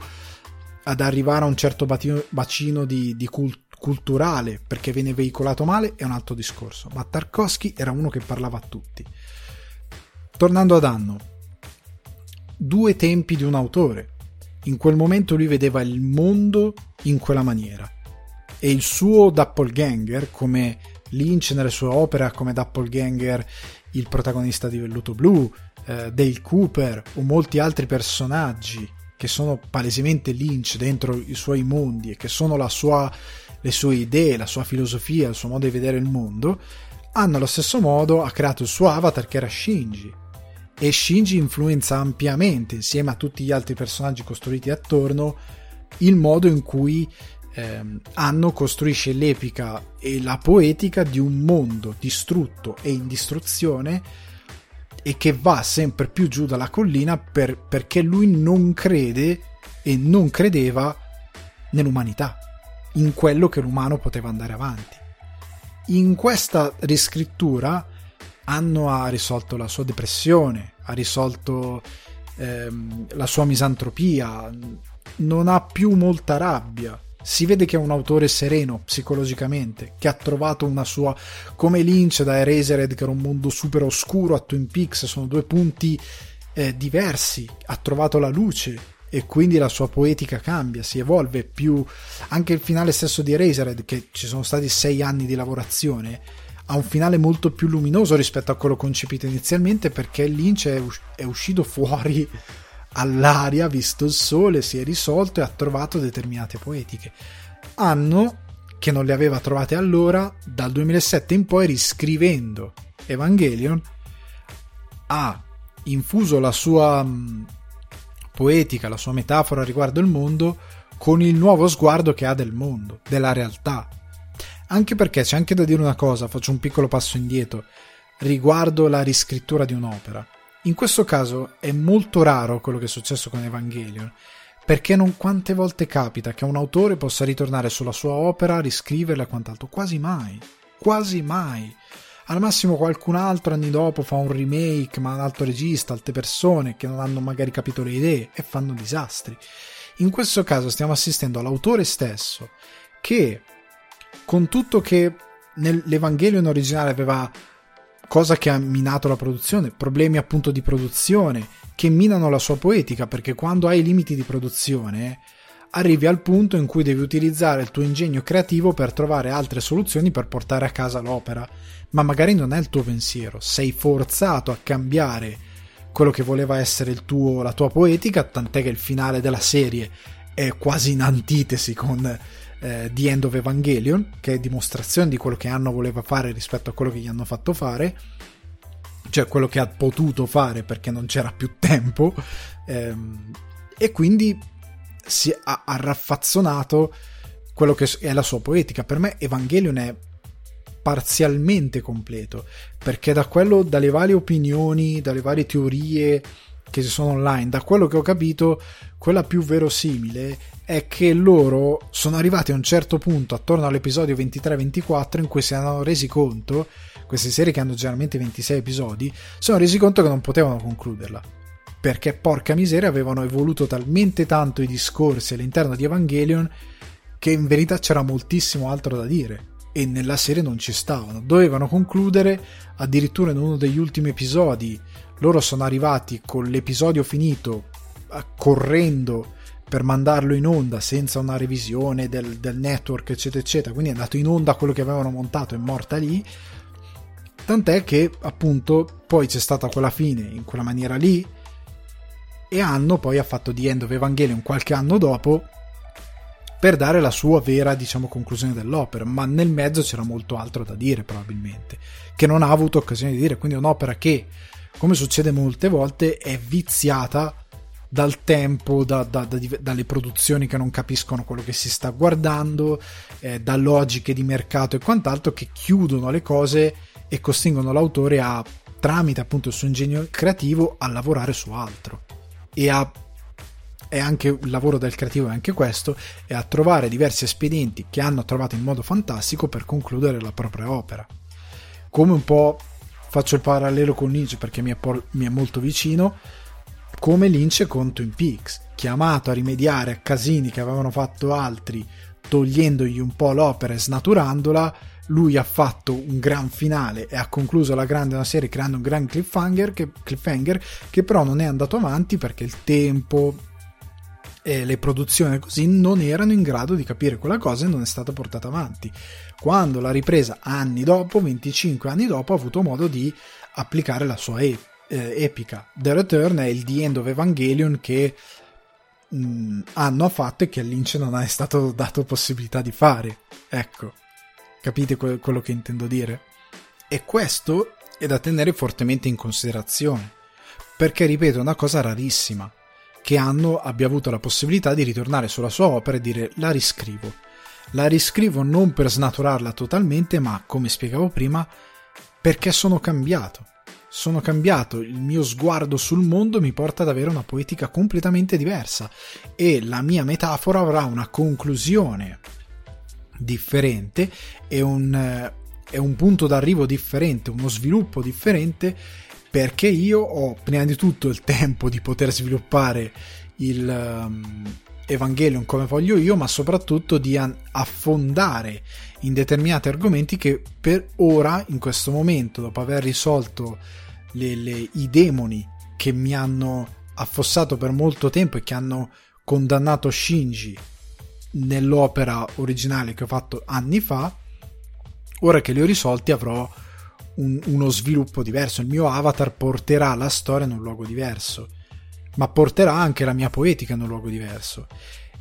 [SPEAKER 1] ad arrivare a un certo bacino di, di cult- culturale perché viene veicolato male è un altro discorso, ma Tarkovsky era uno che parlava a tutti. Tornando ad Anno, due tempi di un autore. In quel momento lui vedeva il mondo in quella maniera. E il suo doppelganger come Lynch nelle sue opere come doppelganger il protagonista di Velluto Blu eh, Dale Cooper o molti altri personaggi che sono palesemente Lynch dentro i suoi mondi e che sono sua, le sue idee, la sua filosofia, il suo modo di vedere il mondo, hanno allo stesso modo ha creato il suo avatar che era Shinji. E Shinji influenza ampiamente, insieme a tutti gli altri personaggi costruiti attorno, il modo in cui ehm, Anno costruisce l'epica e la poetica di un mondo distrutto e in distruzione e che va sempre più giù dalla collina per, perché lui non crede e non credeva nell'umanità, in quello che l'umano poteva andare avanti. In questa riscrittura Anno ha risolto la sua depressione, ha risolto ehm, la sua misantropia, non ha più molta rabbia. Si vede che è un autore sereno psicologicamente, che ha trovato una sua. come Lynch da Erasered, che era un mondo super oscuro, a Twin Peaks, sono due punti eh, diversi. Ha trovato la luce e quindi la sua poetica cambia, si evolve più. Anche il finale stesso di Erasered, che ci sono stati sei anni di lavorazione ha un finale molto più luminoso rispetto a quello concepito inizialmente perché Lynch è, us- è uscito fuori all'aria, visto il sole, si è risolto e ha trovato determinate poetiche. Anno che non le aveva trovate allora, dal 2007 in poi riscrivendo Evangelion, ha infuso la sua mh, poetica, la sua metafora riguardo il mondo con il nuovo sguardo che ha del mondo, della realtà, anche perché c'è anche da dire una cosa, faccio un piccolo passo indietro, riguardo la riscrittura di un'opera. In questo caso è molto raro quello che è successo con Evangelion, perché non quante volte capita che un autore possa ritornare sulla sua opera, riscriverla e quant'altro? Quasi mai, quasi mai. Al massimo qualcun altro anni dopo fa un remake, ma un altro regista, altre persone che non hanno magari capito le idee e fanno disastri. In questo caso stiamo assistendo all'autore stesso che con tutto che nell'Evangelion originale aveva cosa che ha minato la produzione, problemi appunto di produzione che minano la sua poetica perché quando hai limiti di produzione arrivi al punto in cui devi utilizzare il tuo ingegno creativo per trovare altre soluzioni per portare a casa l'opera, ma magari non è il tuo pensiero, sei forzato a cambiare quello che voleva essere tuo, la tua poetica, tant'è che il finale della serie è quasi in antitesi con eh, The End of Evangelion, che è dimostrazione di quello che Hanno voleva fare rispetto a quello che gli hanno fatto fare, cioè quello che ha potuto fare perché non c'era più tempo, ehm, e quindi si ha, ha raffazzonato quello che è la sua poetica. Per me Evangelion è parzialmente completo perché da quello dalle varie opinioni dalle varie teorie che ci sono online da quello che ho capito quella più verosimile è che loro sono arrivati a un certo punto, attorno all'episodio 23-24, in cui si erano resi conto, queste serie che hanno generalmente 26 episodi, sono resi conto che non potevano concluderla. Perché porca miseria avevano evoluto talmente tanto i discorsi all'interno di Evangelion che in verità c'era moltissimo altro da dire e nella serie non ci stavano. Dovevano concludere addirittura in uno degli ultimi episodi. Loro sono arrivati con l'episodio finito correndo per mandarlo in onda senza una revisione del, del network, eccetera, eccetera. Quindi è andato in onda quello che avevano montato, è morta lì. Tant'è che appunto poi c'è stata quella fine in quella maniera lì. E hanno poi ha fatto The End of Evangelion qualche anno dopo per dare la sua vera, diciamo, conclusione dell'opera, ma nel mezzo c'era molto altro da dire probabilmente, che non ha avuto occasione di dire, quindi è un'opera che, come succede molte volte, è viziata dal tempo, da, da, da, dalle produzioni che non capiscono quello che si sta guardando, eh, da logiche di mercato e quant'altro che chiudono le cose e costringono l'autore a, tramite appunto il suo ingegno creativo, a lavorare su altro e a è anche il lavoro del creativo, è anche questo, è a trovare diversi espedienti che hanno trovato in modo fantastico per concludere la propria opera. Come un po' faccio il parallelo con Lynch perché mi è, por- mi è molto vicino, come Lynch con Twin Peaks, chiamato a rimediare a casini che avevano fatto altri, togliendogli un po' l'opera e snaturandola, lui ha fatto un gran finale e ha concluso la grande una serie creando un gran cliffhanger che, cliffhanger che però non è andato avanti perché il tempo e le produzioni così non erano in grado di capire quella cosa e non è stata portata avanti. Quando l'ha ripresa anni dopo, 25 anni dopo, ha avuto modo di applicare la sua e- eh, epica. The Return è il The End of Evangelion che mh, mm, hanno fatto e che a Lynch non è stato dato possibilità di fare. Ecco, capite que- quello che intendo dire? E questo è da tenere fortemente in considerazione, perché ripeto, è una cosa rarissima che Anno abbia avuto la possibilità di ritornare sulla sua opera e dire la riscrivo. La riscrivo non per snaturarla totalmente, ma come spiegavo prima, perché sono cambiato. Sono cambiato, il mio sguardo sul mondo mi porta ad avere una poetica completamente diversa e la mia metafora avrà una conclusione differente e un, e un punto d'arrivo differente, uno sviluppo differente perché io ho prima di tutto il tempo di poter sviluppare il um, Evangelion come voglio io, ma soprattutto di affondare in determinati argomenti che per ora, in questo momento, dopo aver risolto le, le, i demoni che mi hanno affossato per molto tempo e che hanno condannato Shinji nell'opera originale che ho fatto anni fa, ora che li ho risolti avrò un, uno sviluppo diverso. Il mio avatar porterà la storia in un luogo diverso, ma porterà anche la mia poetica in un luogo diverso.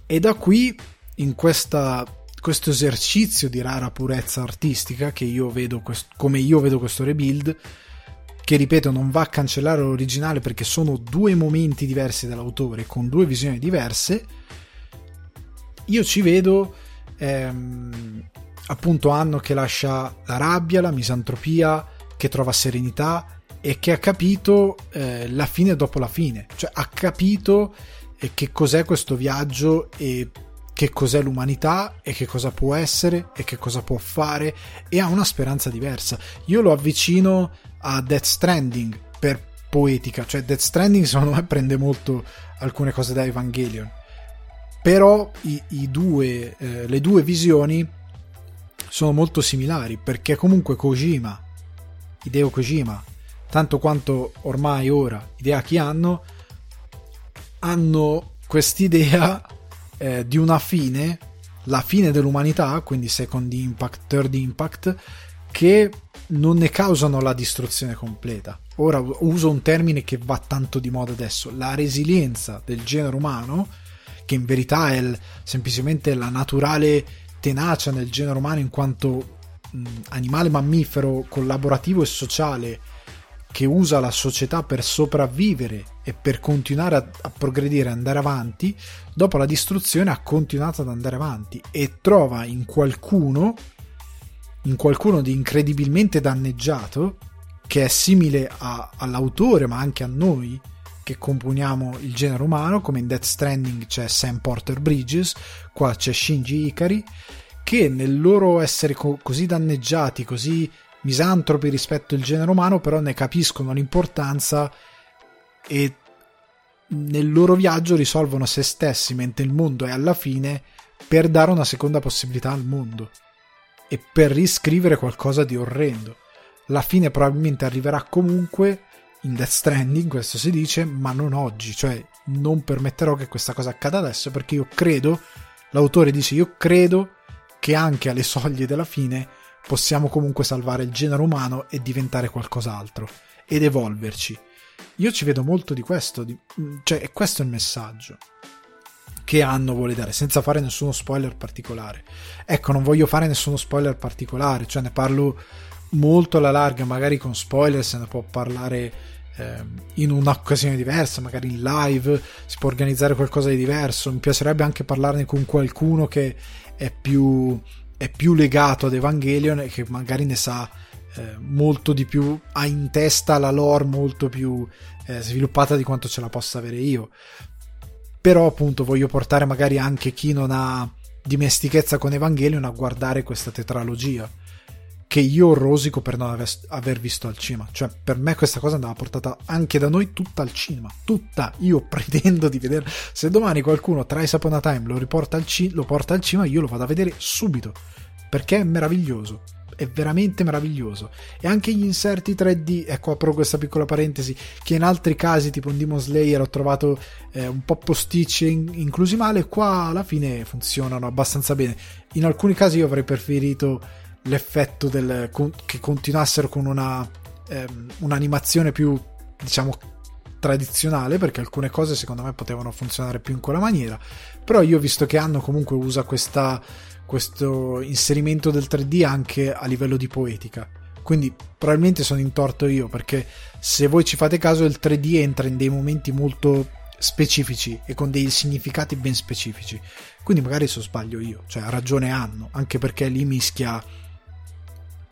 [SPEAKER 1] E da qui, in questa, questo esercizio di rara purezza artistica, che io vedo quest- come io vedo questo rebuild, che ripeto non va a cancellare l'originale perché sono due momenti diversi dell'autore, con due visioni diverse, io ci vedo ehm, appunto Anno che lascia la rabbia, la misantropia, che trova serenità e che ha capito eh, la fine dopo la fine, cioè ha capito eh, che cos'è questo viaggio e che cos'è l'umanità e che cosa può essere e che cosa può fare e ha una speranza diversa. Io lo avvicino a Death Stranding per poetica, cioè Death Stranding secondo me prende molto alcune cose da Evangelion, però i, i due, eh, le due visioni sono molto similari perché comunque Kojima, Hideo Kojima, tanto quanto ormai ora Hideaki hanno, hanno quest'idea eh, di una fine, la fine dell'umanità, quindi Second Impact, Third Impact, che non ne causano la distruzione completa. Ora uso un termine che va tanto di moda adesso, la resilienza del genere umano, che in verità è il, semplicemente la naturale tenacia nel genere umano in quanto mh, animale mammifero collaborativo e sociale che usa la società per sopravvivere e per continuare a, a progredire, andare avanti, dopo la distruzione ha continuato ad andare avanti e trova in qualcuno, in qualcuno di incredibilmente danneggiato, che è simile a, all'autore ma anche a noi, che componiamo il genere umano, come in Death Stranding c'è Sam Porter Bridges, qua c'è Shinji Ikari, che nel loro essere co- così danneggiati, così misantropi rispetto al genere umano, però ne capiscono l'importanza e nel loro viaggio risolvono se stessi mentre il mondo è alla fine per dare una seconda possibilità al mondo e per riscrivere qualcosa di orrendo. La fine probabilmente arriverà comunque in Death Stranding, questo si dice, ma non oggi, cioè non permetterò che questa cosa accada adesso perché io credo, l'autore dice io credo che anche alle soglie della fine possiamo comunque salvare il genere umano e diventare qualcos'altro ed evolverci. Io ci vedo molto di questo, di, cioè questo è il messaggio che Anno vuole dare, senza fare nessuno spoiler particolare. Ecco, non voglio fare nessuno spoiler particolare, cioè ne parlo molto alla larga, magari con spoiler se ne può parlare eh, in un'occasione diversa, magari in live, si può organizzare qualcosa di diverso. Mi piacerebbe anche parlarne con qualcuno che è più, è più legato ad Evangelion e che magari ne sa eh, molto di più, ha in testa la lore molto più eh, sviluppata di quanto ce la possa avere io. però appunto voglio portare magari anche chi non ha dimestichezza con Evangelion a guardare questa tetralogia che io rosico per non aver, visto al cinema. Cioè, per me questa cosa andava portata anche da noi tutta al cinema. Tutta. Io pretendo di vedere. Se domani qualcuno tra Upon a Time lo, riporta al ci, lo porta al cinema, io lo vado a vedere subito. Perché è meraviglioso. È veramente meraviglioso. E anche gli inserti 3D, ecco apro questa piccola parentesi, che in altri casi, tipo in Demon Slayer, ho trovato eh, un po' posticci in, inclusi male, qua alla fine funzionano abbastanza bene. In alcuni casi io avrei preferito l'effetto del, che continuassero con una, ehm, un'animazione più, diciamo, tradizionale, perché alcune cose secondo me potevano funzionare più in quella maniera. Però io visto che Anno comunque usa questa, questo inserimento del 3D anche a livello di poetica. Quindi probabilmente sono in torto io, perché se voi ci fate caso il 3D entra in dei momenti molto specifici e con dei significati ben specifici. Quindi magari so sbaglio io, cioè ragione Anno, anche perché lì mischia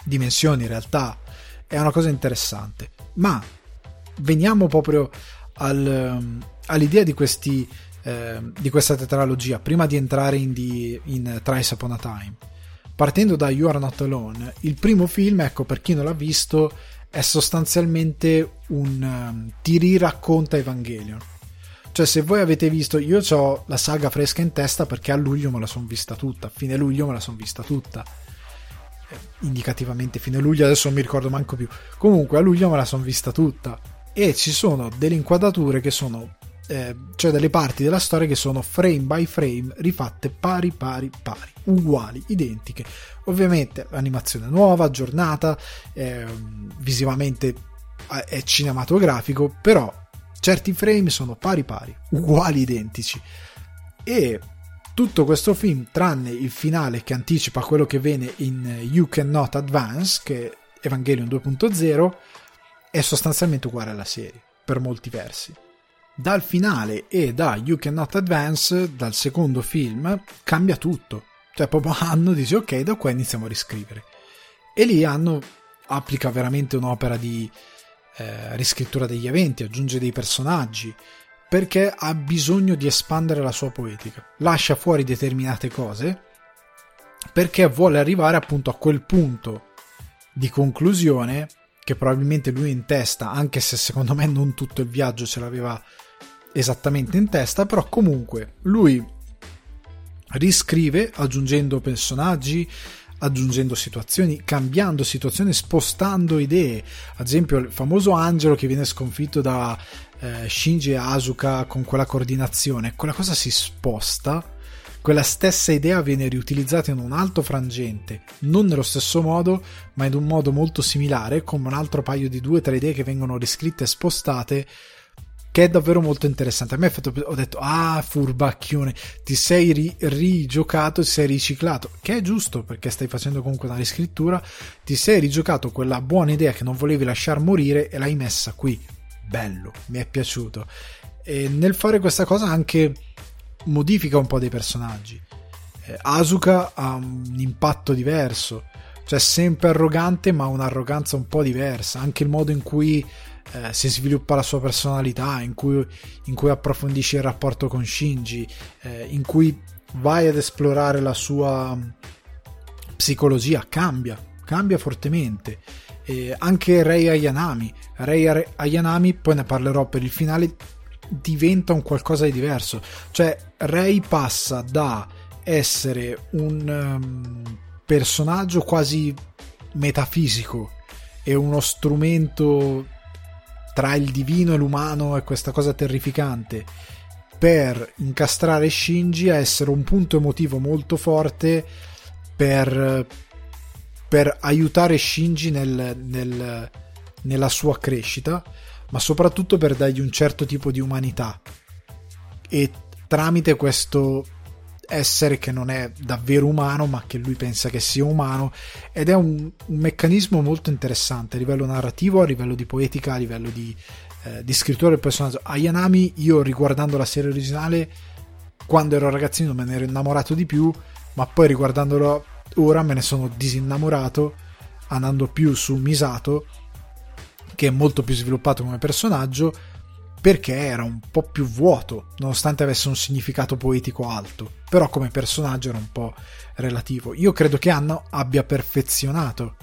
[SPEAKER 1] dimensioni, realtà, è una cosa interessante. Ma veniamo proprio al, ehm, all'idea di, questi, eh, di questa tetralogia, prima di entrare in, di, in Thrice Upon a Time. Partendo da You Are Not Alone, il primo film, ecco, per chi non l'ha visto, è sostanzialmente un um, ti riracconta Evangelion. Cioè, se voi avete visto, io ho la saga fresca in testa perché a luglio me la sono vista tutta, a fine luglio me la sono vista tutta indicativamente fine luglio, adesso non mi ricordo manco più. Comunque a luglio me la sono vista tutta e ci sono delle inquadrature che sono eh, cioè delle parti della storia che sono frame by frame rifatte pari pari pari, uguali, identiche. Ovviamente l'animazione nuova, aggiornata, eh, visivamente è cinematografico, però certi frame sono pari pari, uguali, identici. E tutto questo film, tranne il finale che anticipa quello che viene in You Cannot Advance, che è Evangelion 2.0, è sostanzialmente uguale alla serie, per molti versi. Dal finale e da You Cannot Advance, dal secondo film, cambia tutto. Cioè, proprio Hanno dice ok, da qua iniziamo a riscrivere. E lì Hanno applica veramente un'opera di eh, riscrittura degli eventi, aggiunge dei personaggi, perché ha bisogno di espandere la sua poetica. Lascia fuori determinate cose perché vuole arrivare appunto a quel punto di conclusione che probabilmente lui in testa, anche se secondo me non tutto il viaggio ce l'aveva esattamente in testa, però comunque lui riscrive aggiungendo personaggi, aggiungendo situazioni, cambiando situazioni, spostando idee. Ad esempio, il famoso angelo che viene sconfitto da eh, Shinji e Asuka con quella coordinazione, quella cosa si sposta. Quella stessa idea viene riutilizzata in un altro frangente, non nello stesso modo, ma in un modo molto similare, come un altro paio di due o tre idee che vengono riscritte e spostate che è davvero molto interessante. A me fatto, ho detto, ah, furbacchione, ti sei ri- rigiocato, ti sei riciclato, che è giusto perché stai facendo comunque una riscrittura, ti sei rigiocato quella buona idea che non volevi lasciar morire e l'hai messa qui. Bello, mi è piaciuto. E nel fare questa cosa anche modifica un po' dei personaggi. Eh, Asuka ha un impatto diverso, cioè sempre arrogante ma un'arroganza un po' diversa, anche il modo in cui eh, si sviluppa la sua personalità, in cui, in cui approfondisce il rapporto con Shinji, eh, in cui vai ad esplorare la sua mm, psicologia, cambia, cambia fortemente. E anche Rei Ayanami, Rei Ayanami, poi ne parlerò per il finale, diventa un qualcosa di diverso. Cioè, Rei passa da essere un um, personaggio quasi metafisico e uno strumento tra il divino e l'umano e questa cosa terrificante per incastrare Shinji a essere un punto emotivo molto forte per, per aiutare Shinji nel, nel, nella sua crescita, ma soprattutto per dargli un certo tipo di umanità. E tramite questo essere che non è davvero umano, ma che lui pensa che sia umano, ed è un, un meccanismo molto interessante a livello narrativo, a livello di poetica, a livello di, eh, di scrittura del personaggio. Ayanami, io riguardando la serie originale, quando ero ragazzino me ne ero innamorato di più, ma poi riguardandolo ora me ne sono disinnamorato, andando più su Misato, che è molto più sviluppato come personaggio, perché era un po' più vuoto, nonostante avesse un significato poetico alto, però come personaggio era un po' relativo. Io credo che Anno abbia perfezionato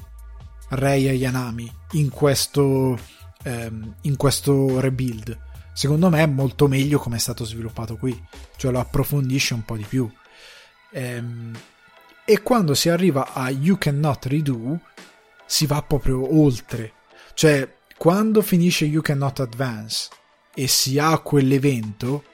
[SPEAKER 1] Rei e Yanami in questo, ehm, in questo rebuild. Secondo me è molto meglio come è stato sviluppato qui, cioè lo approfondisce un po' di più. Ehm, e quando si arriva a You Cannot Redo, si va proprio oltre. Cioè, quando finisce You Cannot Advance e si ha quell'evento,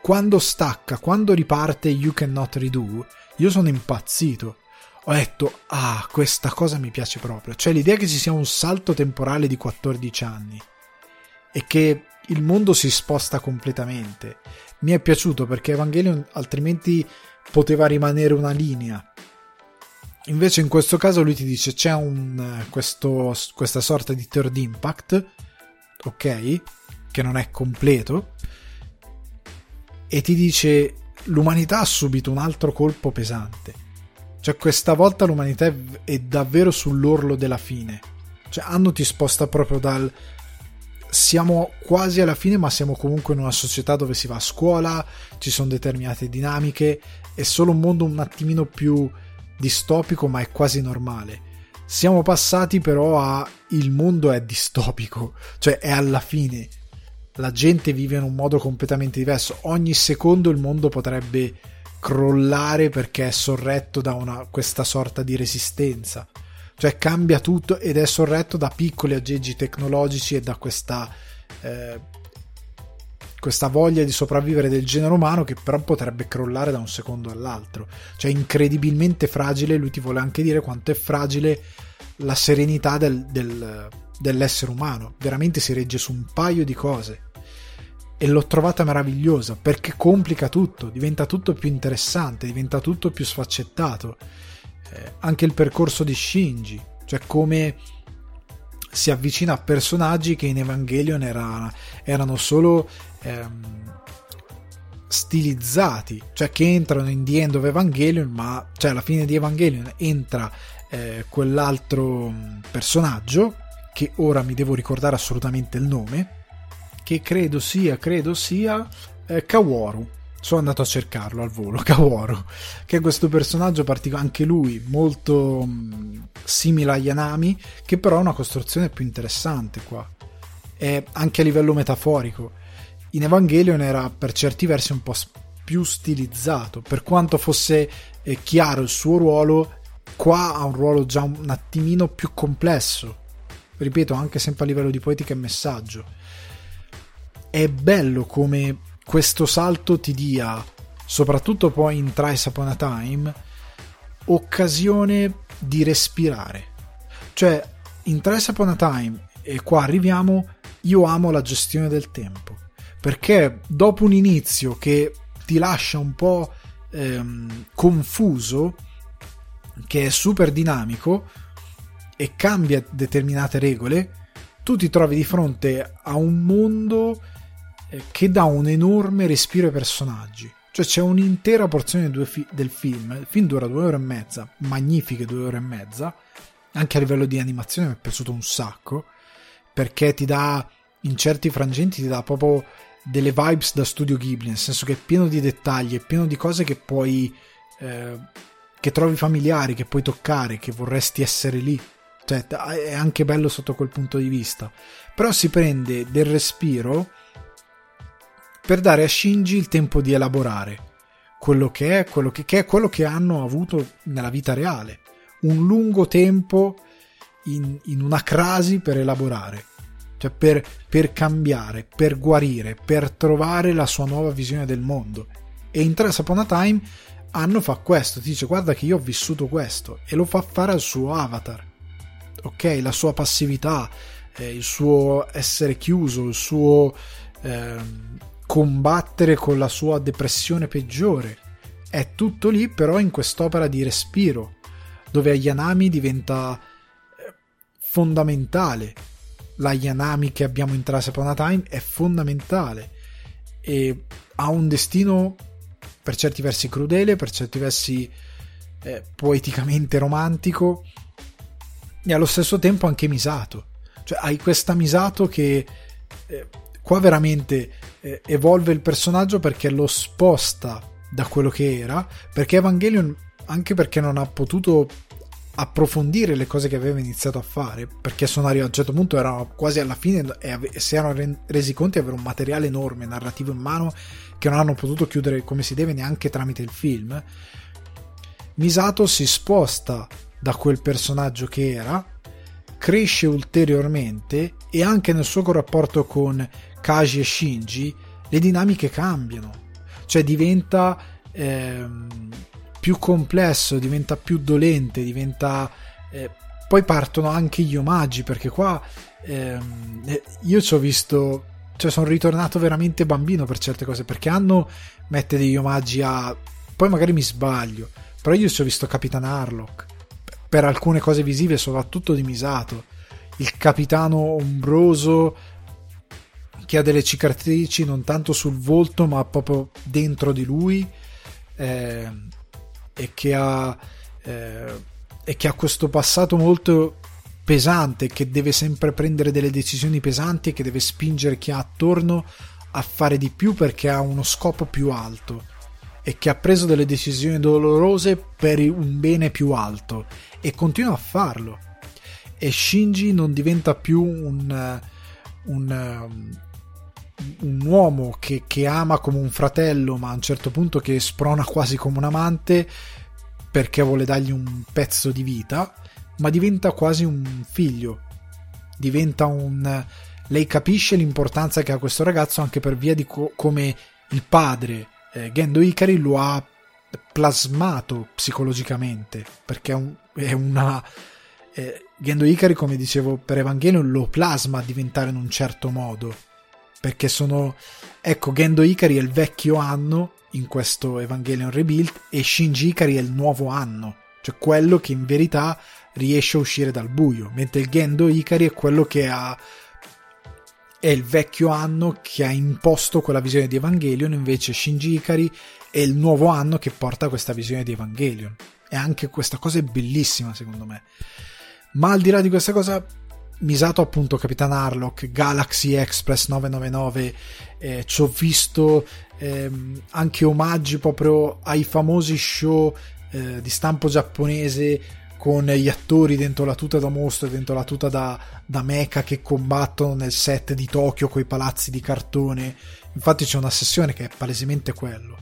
[SPEAKER 1] quando stacca, quando riparte You Cannot Redo, io sono impazzito. Ho detto, ah, questa cosa mi piace proprio. Cioè l'idea che ci sia un salto temporale di 14 anni e che il mondo si sposta completamente. Mi è piaciuto perché Evangelion altrimenti poteva rimanere una linea Invece in questo caso lui ti dice c'è un, questo, questa sorta di third impact, ok, che non è completo, e ti dice l'umanità ha subito un altro colpo pesante. Cioè questa volta l'umanità è, davvero sull'orlo della fine. Cioè Anno ti sposta proprio dal siamo quasi alla fine, ma siamo comunque in una società dove si va a scuola, ci sono determinate dinamiche, è solo un mondo un attimino più distopico ma è quasi normale. Siamo passati però a il mondo è distopico, cioè è alla fine. La gente vive in un modo completamente diverso. Ogni secondo il mondo potrebbe crollare perché è sorretto da una, questa sorta di resistenza. Cioè cambia tutto ed è sorretto da piccoli aggeggi tecnologici e da questa eh, questa voglia di sopravvivere del genere umano che però potrebbe crollare da un secondo all'altro. Cioè incredibilmente fragile, lui ti vuole anche dire quanto è fragile la serenità del, del, dell'essere umano. Veramente si regge su un paio di cose. E l'ho trovata meravigliosa perché complica tutto, diventa tutto più interessante, diventa tutto più sfaccettato. Eh, anche il percorso di Shinji, cioè come si avvicina a personaggi che in Evangelion era, erano solo ehm, stilizzati, cioè che entrano in The End of Evangelion, ma cioè alla fine di Evangelion entra eh, quell'altro mm, personaggio che ora mi devo ricordare assolutamente il nome, che credo sia, credo sia eh, Kaworu. Sono andato a cercarlo al volo, Kaworu, che è questo personaggio particolare, anche lui molto mh, mm, simile a Yanami, che però ha una costruzione più interessante qua. E anche a livello metaforico in Evangelion era per certi versi un po' più stilizzato, per quanto fosse eh, chiaro il suo ruolo, qua ha un ruolo già un attimino più complesso. Ripeto, anche sempre a livello di poetica e messaggio. È bello come questo salto ti dia, soprattutto poi in Trice Upon a Time, occasione di respirare. Cioè, in Trice Upon a Time, e qua arriviamo, io amo la gestione del tempo perché dopo un inizio che ti lascia un po' ehm, confuso, che è super dinamico e cambia determinate regole, tu ti trovi di fronte a un mondo eh, che dà un enorme respiro ai personaggi. Cioè c'è un'intera porzione del film, il film dura due ore e mezza, magnifiche due ore e mezza, anche a livello di animazione mi è piaciuto un sacco, perché ti dà, in certi frangenti ti dà proprio delle vibes da studio Ghibli, nel senso che è pieno di dettagli, è pieno di cose che puoi eh, che trovi familiari, che puoi toccare, che vorresti essere lì. Cioè, è anche bello sotto quel punto di vista. Però si prende del respiro per dare a Shinji il tempo di elaborare quello che è, quello che, che è quello che hanno avuto nella vita reale. Un lungo tempo in, in una crasi per elaborare cioè per, per cambiare, per guarire, per trovare la sua nuova visione del mondo. E in Trace Upon a Time Anno fa questo, ti dice guarda che io ho vissuto questo e lo fa fare al suo avatar. Ok, la sua passività, eh, il suo essere chiuso, il suo eh, combattere con la sua depressione peggiore. È tutto lì però in quest'opera di respiro, dove Ayanami diventa eh, fondamentale la Yanami che abbiamo in Trace Upon a Time è fondamentale e ha un destino per certi versi crudele, per certi versi eh, poeticamente romantico e allo stesso tempo anche misato. Cioè hai questa misato che eh, qua veramente eh, evolve il personaggio perché lo sposta da quello che era, perché Evangelion, anche perché non ha potuto approfondire le cose che aveva iniziato a fare perché sono arrivato a un certo punto erano quasi alla fine e si erano resi conto di avere un materiale enorme narrativo in mano che non hanno potuto chiudere come si deve neanche tramite il film. Misato si sposta da quel personaggio che era cresce ulteriormente e anche nel suo rapporto con Kaji e Shinji le dinamiche cambiano. Cioè diventa ehm, più complesso, diventa più dolente, diventa... Eh, poi partono anche gli omaggi, perché qua ehm, eh, io ci ho visto... Cioè sono ritornato veramente bambino per certe cose, perché hanno mette degli omaggi a... Poi magari mi sbaglio, però io ci ho visto Capitan Harlock, per alcune cose visive, soprattutto di Misato. Il capitano ombroso che ha delle cicatrici non tanto sul volto ma proprio dentro di lui eh, e che ha, eh, e che ha questo passato molto pesante, che deve sempre prendere delle decisioni pesanti e che deve spingere chi ha attorno a fare di più perché ha uno scopo più alto e che ha preso delle decisioni dolorose per un bene più alto e continua a farlo. E Shinji non diventa più un, un, un uomo che, che, ama come un fratello, ma a un certo punto che sprona quasi come un amante perché vuole dargli un pezzo di vita, ma diventa quasi un figlio. Diventa un. Lei capisce l'importanza che ha questo ragazzo anche per via di co- come il padre eh, Gendo Ikari lo ha plasmato psicologicamente perché è, un, è una. Eh, Gendo Ikari, come dicevo per Evangelion, lo plasma a diventare in un certo modo perché sono ecco Gendo Ikari è il vecchio anno in questo Evangelion Rebuild e Shinji Ikari è il nuovo anno cioè quello che in verità riesce a uscire dal buio mentre il Gendo Ikari è quello che ha è il vecchio anno che ha imposto quella visione di Evangelion invece Shinji Ikari è il nuovo anno che porta questa visione di Evangelion. E anche questa cosa è bellissima secondo me. Ma al di là di questa cosa Misato appunto Capitan Harlock, Galaxy Express 999, eh, ci ho visto ehm, anche omaggi proprio ai famosi show eh, di stampo giapponese con gli attori dentro la tuta da mostro dentro la tuta da, da mecha che combattono nel set di Tokyo con i palazzi di cartone. Infatti c'è una sessione che è palesemente quello.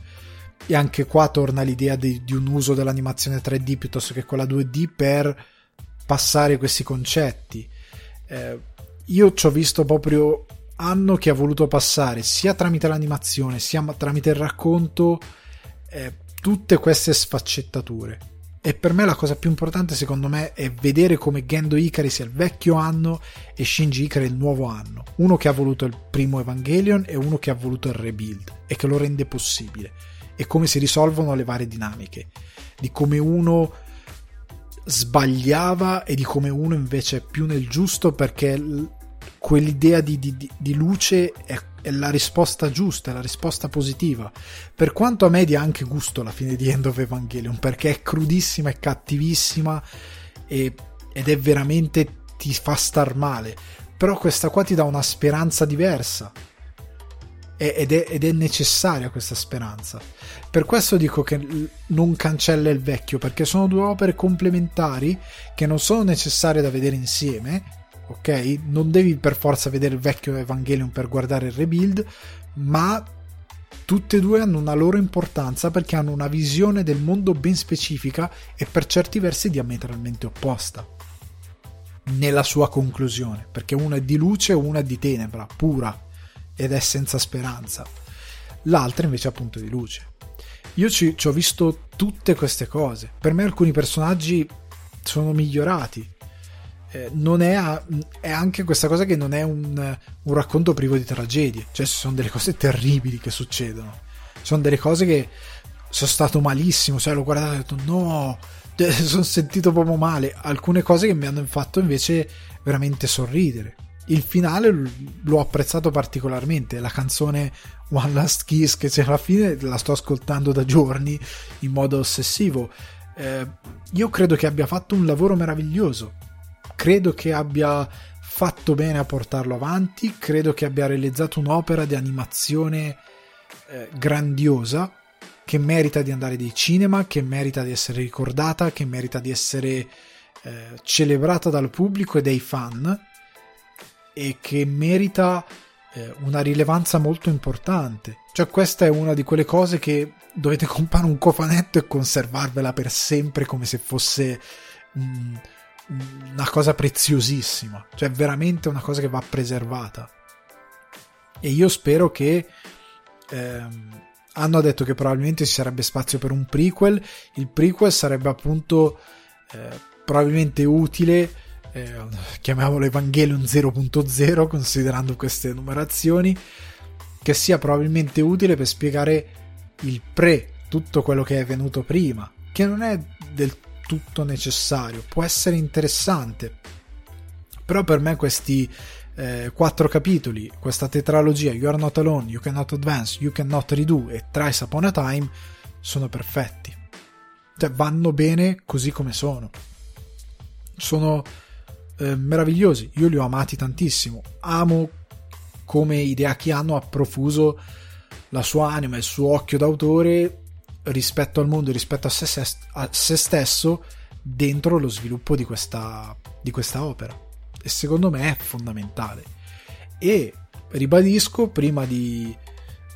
[SPEAKER 1] E anche qua torna l'idea di, di un uso dell'animazione 3D piuttosto che quella 2D per passare questi concetti eh, io ci ho visto proprio anno che ha voluto passare sia tramite l'animazione sia tramite il racconto eh, tutte queste sfaccettature. E per me la cosa più importante secondo me è vedere come Gendo Ikari sia il vecchio anno e Shinji Ikari il nuovo anno. Uno che ha voluto il primo Evangelion e uno che ha voluto il rebuild e che lo rende possibile. E come si risolvono le varie dinamiche. Di come uno sbagliava e di come uno invece è più nel giusto perché l- quell'idea di, di, di luce è, è, la risposta giusta, è la risposta positiva. Per quanto a me dia anche gusto la fine di End of Evangelion perché è crudissima, è cattivissima e, ed è veramente ti fa star male. Però questa qua ti dà una speranza diversa ed è, ed è necessaria questa speranza. Per questo dico che non cancella il vecchio, perché sono due opere complementari che non sono necessarie da vedere insieme, ok? Non devi per forza vedere il vecchio Evangelion per guardare il rebuild, ma tutte e due hanno una loro importanza perché hanno una visione del mondo ben specifica e per certi versi diametralmente opposta nella sua conclusione, perché una è di luce e una è di tenebra, pura ed è senza speranza. L'altra invece è appunto di luce. Io ci, ci ho visto tutte queste cose. Per me alcuni personaggi sono migliorati. Eh, non è, a, è, anche questa cosa che non è un, un racconto privo di tragedie. Cioè, ci sono delle cose terribili che succedono. Sono delle cose che sono stato malissimo. Cioè, l'ho guardato e ho detto no, sono sentito proprio male. Alcune cose che mi hanno fatto invece veramente sorridere il finale l'ho apprezzato particolarmente. La canzone One Last Kiss che c'è alla fine la sto ascoltando da giorni in modo ossessivo. Eh, io credo che abbia fatto un lavoro meraviglioso. Credo che abbia fatto bene a portarlo avanti, credo che abbia realizzato un'opera di animazione eh, grandiosa che merita di andare dei cinema, che merita di essere ricordata, che merita di essere eh, celebrata dal pubblico e dai fan e che merita eh, una rilevanza molto importante. Cioè questa è una di quelle cose che dovete comprare un cofanetto e conservarvela per sempre come se fosse mm, una cosa preziosissima. Cioè veramente una cosa che va preservata. E io spero che... Ehm, hanno detto che probabilmente ci sarebbe spazio per un prequel. Il prequel sarebbe appunto eh, probabilmente utile eh, chiamiamolo Evangelion 0.0 considerando queste numerazioni che sia probabilmente utile per spiegare il pre tutto quello che è venuto prima che non è del tutto necessario può essere interessante. Però per me questi eh, quattro capitoli questa tetralogia You Are Not Alone, You Cannot Advance, You Cannot Redo e Thrice Upon a Time sono perfetti. Cioè vanno bene così come sono. Sono eh, meravigliosi, io li ho amati tantissimo, amo come Hideaki Anno ha profuso la sua anima, il suo occhio d'autore rispetto al mondo, rispetto a se, a se stesso dentro lo sviluppo di questa, di questa opera. E secondo me è fondamentale. E ribadisco prima di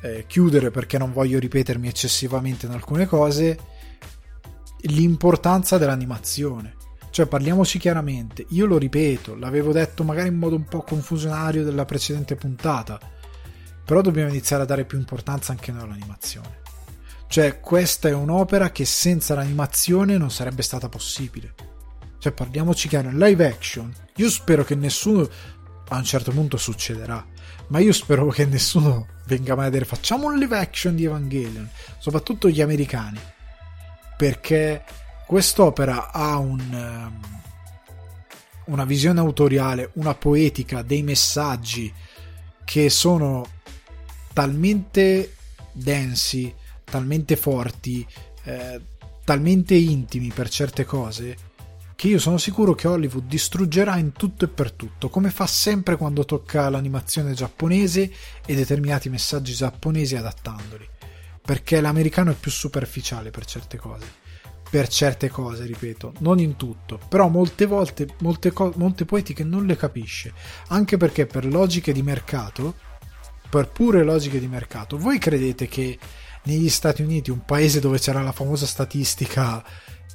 [SPEAKER 1] eh, chiudere perché non voglio ripetermi eccessivamente in alcune cose l'importanza dell'animazione cioè, parliamoci chiaramente, io lo ripeto, l'avevo detto magari in modo un po' confusionario della precedente puntata, però dobbiamo iniziare a dare più importanza anche noi all'animazione. Cioè, questa è un'opera che senza l'animazione non sarebbe stata possibile. Cioè, parliamoci chiaro, in live action, io spero che nessuno, a un certo punto succederà, ma io spero che nessuno venga mai a dire facciamo un live action di Evangelion, soprattutto gli americani, perché Quest'opera ha un, um, una visione autoriale, una poetica, dei messaggi che sono talmente densi, talmente forti, eh, talmente intimi per certe cose, che io sono sicuro che Hollywood distruggerà in tutto e per tutto, come fa sempre quando tocca l'animazione giapponese e determinati messaggi giapponesi adattandoli, perché l'americano è più superficiale per certe cose per certe cose, ripeto, non in tutto, però molte volte molte, co- molte poetiche non le capisce, anche perché per logiche di mercato, per pure logiche di mercato, voi credete che negli Stati Uniti, un paese dove c'era la famosa statistica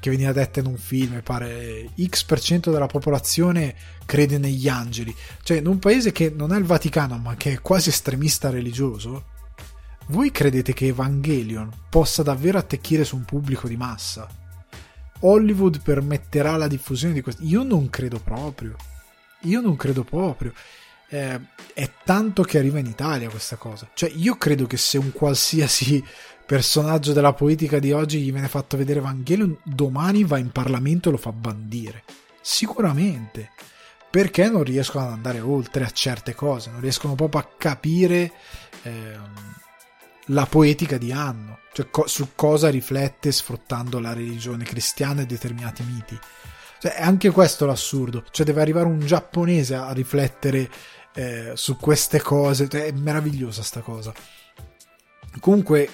[SPEAKER 1] che veniva detta in un film, pare X% della popolazione crede negli angeli, cioè in un paese che non è il Vaticano, ma che è quasi estremista religioso, voi credete che Evangelion possa davvero attecchire su un pubblico di massa? Hollywood permetterà la diffusione di questo. Io non credo proprio. Io non credo proprio. Eh, è tanto che arriva in Italia questa cosa. Cioè, io credo che se un qualsiasi personaggio della politica di oggi gli viene fatto vedere Evangelion, domani va in Parlamento e lo fa bandire. Sicuramente. Perché non riescono ad andare oltre a certe cose, non riescono proprio a capire. Eh, la poetica di Anno, cioè co- su cosa riflette sfruttando la religione cristiana e determinati miti. Cioè, è anche questo l'assurdo, cioè deve arrivare un giapponese a riflettere eh, su queste cose, cioè, è meravigliosa sta cosa. Comunque,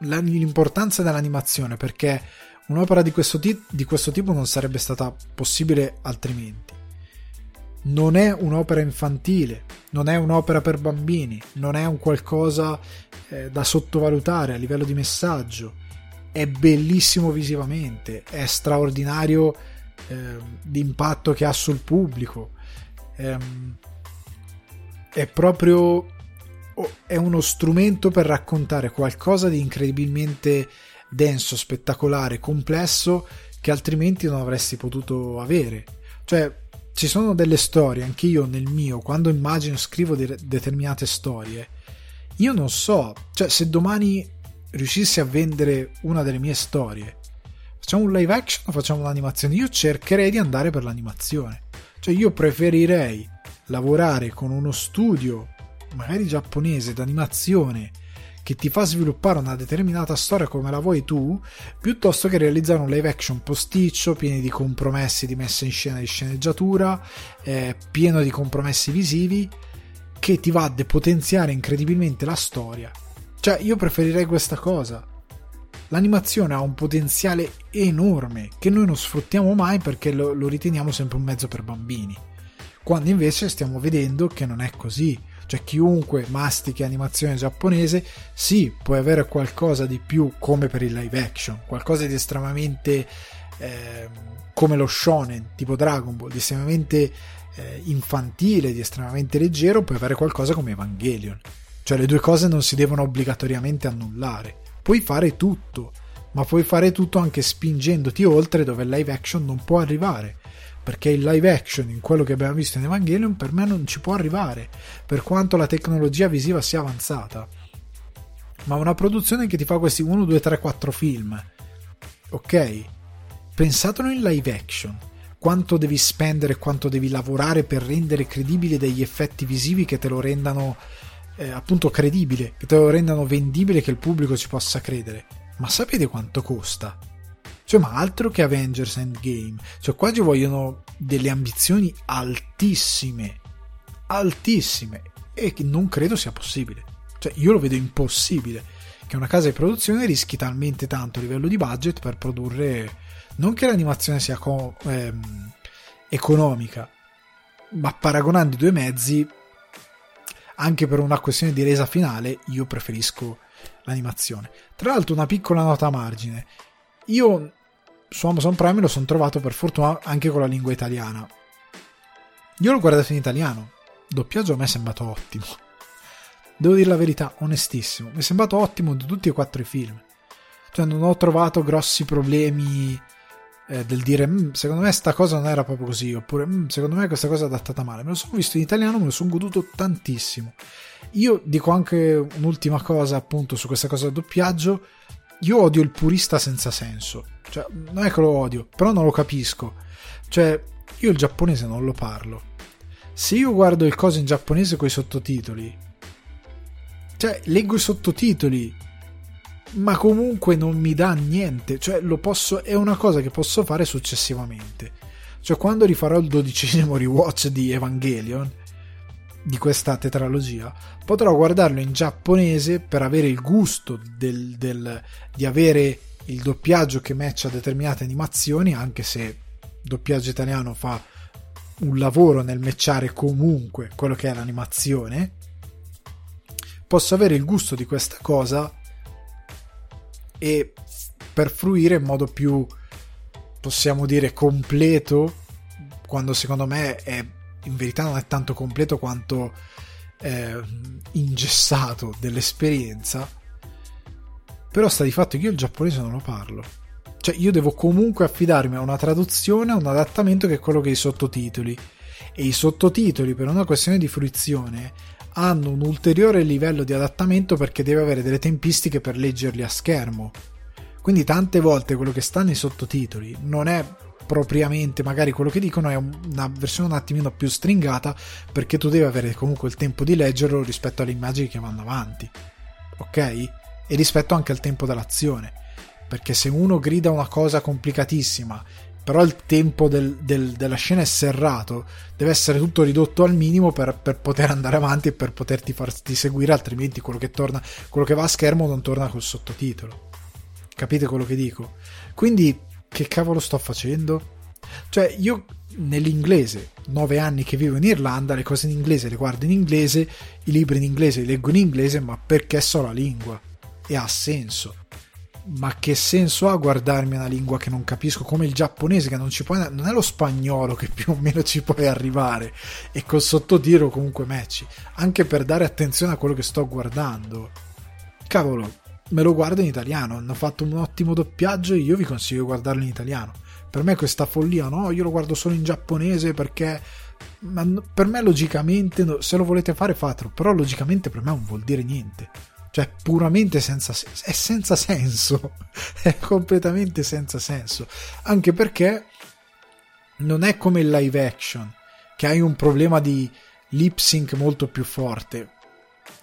[SPEAKER 1] l'importanza dell'animazione, perché un'opera di questo, ti- di questo tipo non sarebbe stata possibile altrimenti non è un'opera infantile, non è un'opera per bambini, non è un qualcosa eh, da sottovalutare a livello di messaggio. È bellissimo visivamente, è straordinario eh, l'impatto che ha sul pubblico. Eh, è proprio è uno strumento per raccontare qualcosa di incredibilmente denso, spettacolare, complesso che altrimenti non avresti potuto avere. Cioè, ci sono delle storie, anche io nel mio, quando immagino, scrivo de- determinate storie, io non so, cioè se domani riuscissi a vendere una delle mie storie, facciamo un live action o facciamo un'animazione? Io cercherei di andare per l'animazione. Cioè io preferirei lavorare con uno studio, magari giapponese, d'animazione, che ti fa sviluppare una determinata storia come la vuoi tu, piuttosto che realizzare un live action posticcio, pieni di compromessi di messa in scena di sceneggiatura, eh, pieno di compromessi visivi, che ti va a depotenziare incredibilmente la storia. Cioè, io preferirei questa cosa. L'animazione ha un potenziale enorme che noi non sfruttiamo mai perché lo, lo riteniamo sempre un mezzo per bambini. Quando invece stiamo vedendo che non è così cioè chiunque mastichi animazione giapponese, sì, puoi avere qualcosa di più come per il live action, qualcosa di estremamente eh, come lo shonen, tipo Dragon Ball, di estremamente eh, infantile, di estremamente leggero, puoi avere qualcosa come Evangelion. Cioè le due cose non si devono obbligatoriamente annullare. Puoi fare tutto, ma puoi fare tutto anche spingendoti oltre dove il live action non può arrivare perché il live action in quello che abbiamo visto in Evangelion per me non ci può arrivare, per quanto la tecnologia visiva sia avanzata. Ma una produzione che ti fa questi 1, 2, 3, 4 film, ok? Pensatelo in live action. Quanto devi spendere, quanto devi lavorare per rendere credibile degli effetti visivi che te lo rendano eh, appunto credibile, che te lo rendano vendibile, che il pubblico ci possa credere. Ma sapete quanto costa? Cioè, ma altro che Avengers Endgame. Cioè, qua ci vogliono delle ambizioni altissime. Altissime. E che non credo sia possibile. Cioè, io lo vedo impossibile che una casa di produzione rischi talmente tanto a livello di budget per produrre. Non che l'animazione sia co- ehm, economica, ma paragonando i due mezzi, anche per una questione di resa finale, io preferisco l'animazione. Tra l'altro, una piccola nota a margine. Io su Amazon Prime lo sono trovato per fortuna anche con la lingua italiana. Io l'ho guardato in italiano. Il doppiaggio a me è sembrato ottimo. Devo dire la verità, onestissimo. Mi è sembrato ottimo di tutti e quattro i film. Cioè, non ho trovato grossi problemi eh, del dire mm, secondo me sta cosa non era proprio così. Oppure mm, secondo me questa cosa è adattata male. Me lo sono visto in italiano, me lo sono goduto tantissimo. Io dico anche un'ultima cosa appunto su questa cosa del doppiaggio io odio il purista senza senso. Cioè, non è che lo odio, però non lo capisco. Cioè, io il giapponese non lo parlo. Se io guardo il coso in giapponese con i sottotitoli, cioè, leggo i sottotitoli, ma comunque non mi dà niente. Cioè, lo posso, è una cosa che posso fare successivamente. Cioè, quando rifarò il dodicesimo rewatch di Evangelion, di questa tetralogia, potrò guardarlo in giapponese per avere il gusto del, del, di avere il doppiaggio che matcha determinate animazioni, anche se il doppiaggio italiano fa un lavoro nel matchare comunque quello che è l'animazione. Posso avere il gusto di questa cosa e per fruire in modo più possiamo dire completo quando secondo me è in verità non è tanto completo quanto eh, ingessato dell'esperienza. Però sta di fatto che io il giapponese non lo parlo. Cioè io devo comunque affidarmi a una traduzione, a un adattamento che è quello che i sottotitoli. E i sottotitoli, per una questione di fruizione, hanno un ulteriore livello di adattamento perché deve avere delle tempistiche per leggerli a schermo. Quindi tante volte quello che sta nei sottotitoli non è propriamente magari quello che dicono è una versione un attimino più stringata perché tu devi avere comunque il tempo di leggerlo rispetto alle immagini che vanno avanti ok? E rispetto anche al tempo dell'azione perché se uno grida una cosa complicatissima però il tempo del, del, della scena è serrato deve essere tutto ridotto al minimo per, per, poter andare avanti e per poterti farti seguire altrimenti quello che, torna, quello che va a schermo non torna col sottotitolo capite quello che dico? quindi che cavolo sto facendo? Cioè, io nell'inglese, nove anni che vivo in Irlanda, le cose in inglese le guardo in inglese, i libri in inglese li leggo in inglese, ma perché so la lingua. E ha senso. Ma che senso ha guardarmi una lingua che non capisco, come il giapponese, che non ci puoi, non è lo spagnolo che più o meno ci puoi arrivare, e col sottotitolo comunque matchi, anche per dare attenzione a quello che sto guardando. Cavolo, me lo guardo in italiano. Hanno fatto un ottimo doppiaggio e io vi consiglio di guardarlo in italiano. Per me questa follia, no, io lo guardo solo in giapponese perché ma per me logicamente, se lo volete fare fatelo, però logicamente per me non vuol dire niente. Cioè, puramente senza senso. È senza senso. è completamente senza senso. Anche perché non è come il live action, che hai un problema di lip sync molto più forte.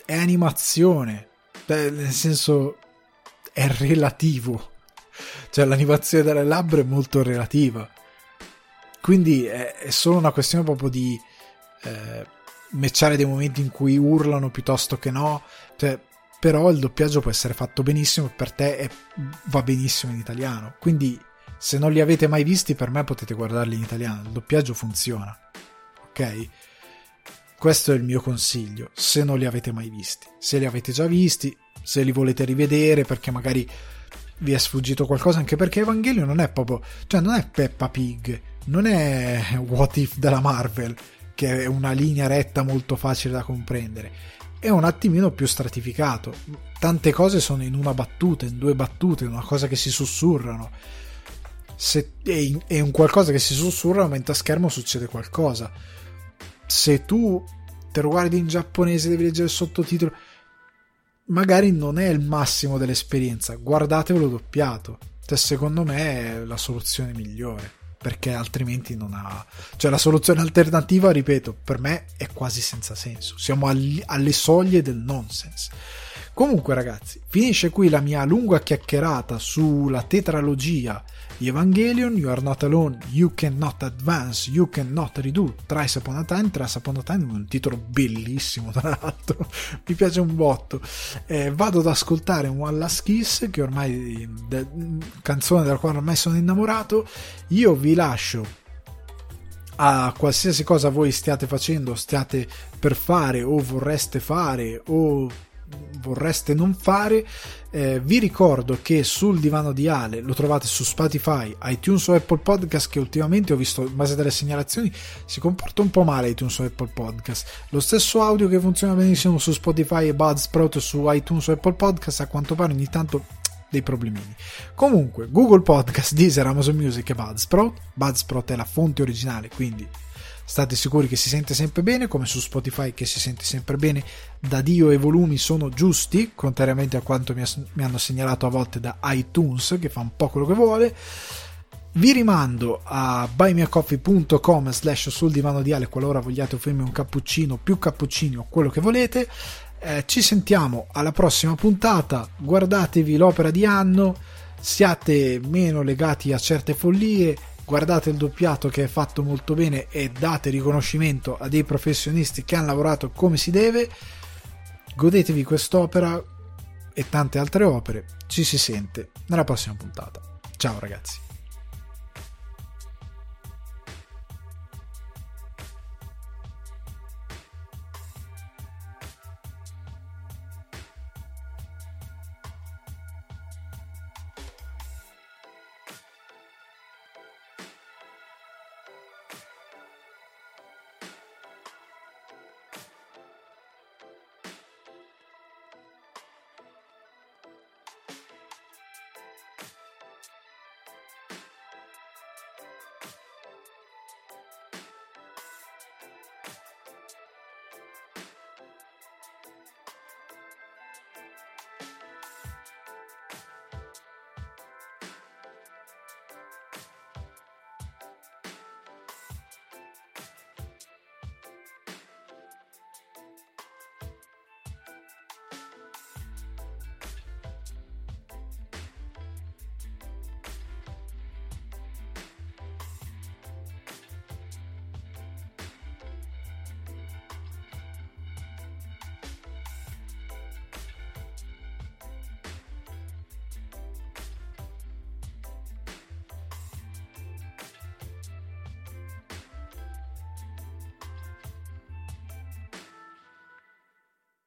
[SPEAKER 1] È animazione nel senso è relativo. Cioè l'animazione delle labbra è molto relativa. Quindi è, è solo una questione proprio di eh, matchare dei momenti in cui urlano piuttosto che no. Cioè, però il doppiaggio può essere fatto benissimo e per te è, va benissimo in italiano. Quindi se non li avete mai visti, per me potete guardarli in italiano. Il doppiaggio funziona. Ok? Questo è il mio consiglio, se non li avete mai visti. Se li avete già visti, se li volete rivedere perché magari vi è sfuggito qualcosa, anche perché Evangelio non è proprio, cioè non è Peppa Pig, non è What If della Marvel, che è una linea retta molto facile da comprendere. È un attimino più stratificato. Tante cose sono in una battuta, in due battute, una cosa che si sussurrano. Se è un qualcosa che si sussurra, aumenta schermo, succede qualcosa se tu te lo guardi in giapponese devi leggere il sottotitolo magari non è il massimo dell'esperienza guardatevelo doppiato cioè secondo me è la soluzione migliore perché altrimenti non ha cioè la soluzione alternativa ripeto per me è quasi senza senso. Siamo agli, alle soglie del nonsense. Comunque ragazzi finisce qui la mia lunga chiacchierata sulla tetralogia Evangelion, You Are Not Alone, You Cannot Advance, You Cannot Redo, Thrice Upon a Time, Thrice Upon a Time, un titolo bellissimo tra l'altro, mi piace un botto. Eh, vado ad ascoltare un One Last Kiss, che ormai, de, canzone della quale ormai sono innamorato, io vi lascio a qualsiasi cosa voi stiate facendo, stiate per fare o vorreste fare o vorreste non fare, eh, vi ricordo che sul divano di Ale lo trovate su Spotify, iTunes o Apple Podcast che ultimamente ho visto in base alle segnalazioni si comporta un po' male iTunes o Apple Podcast. Lo stesso audio che funziona benissimo su Spotify e Buzzsprout su iTunes o Apple Podcast a quanto pare ogni tanto dei problemini. Comunque, Google Podcast, Deezer, Amazon Music e Buzzsprout. Buzzsprout è la fonte originale, quindi State sicuri che si sente sempre bene, come su Spotify che si sente sempre bene da Dio i volumi sono giusti, contrariamente a quanto mi, mi hanno segnalato a volte da iTunes, che fa un po' quello che vuole. Vi rimando a buymeacoffee.com slash sul divano di Ale qualora vogliate offrirmi un cappuccino, più cappuccini o quello che volete. Eh, ci sentiamo alla prossima puntata. Guardatevi l'opera di anno, siate meno legati a certe follie guardate il doppiato che è fatto molto bene e date riconoscimento a dei professionisti che hanno lavorato come si deve. Godetevi quest'opera e tante altre opere. Ci si sente nella prossima puntata. Ciao ragazzi.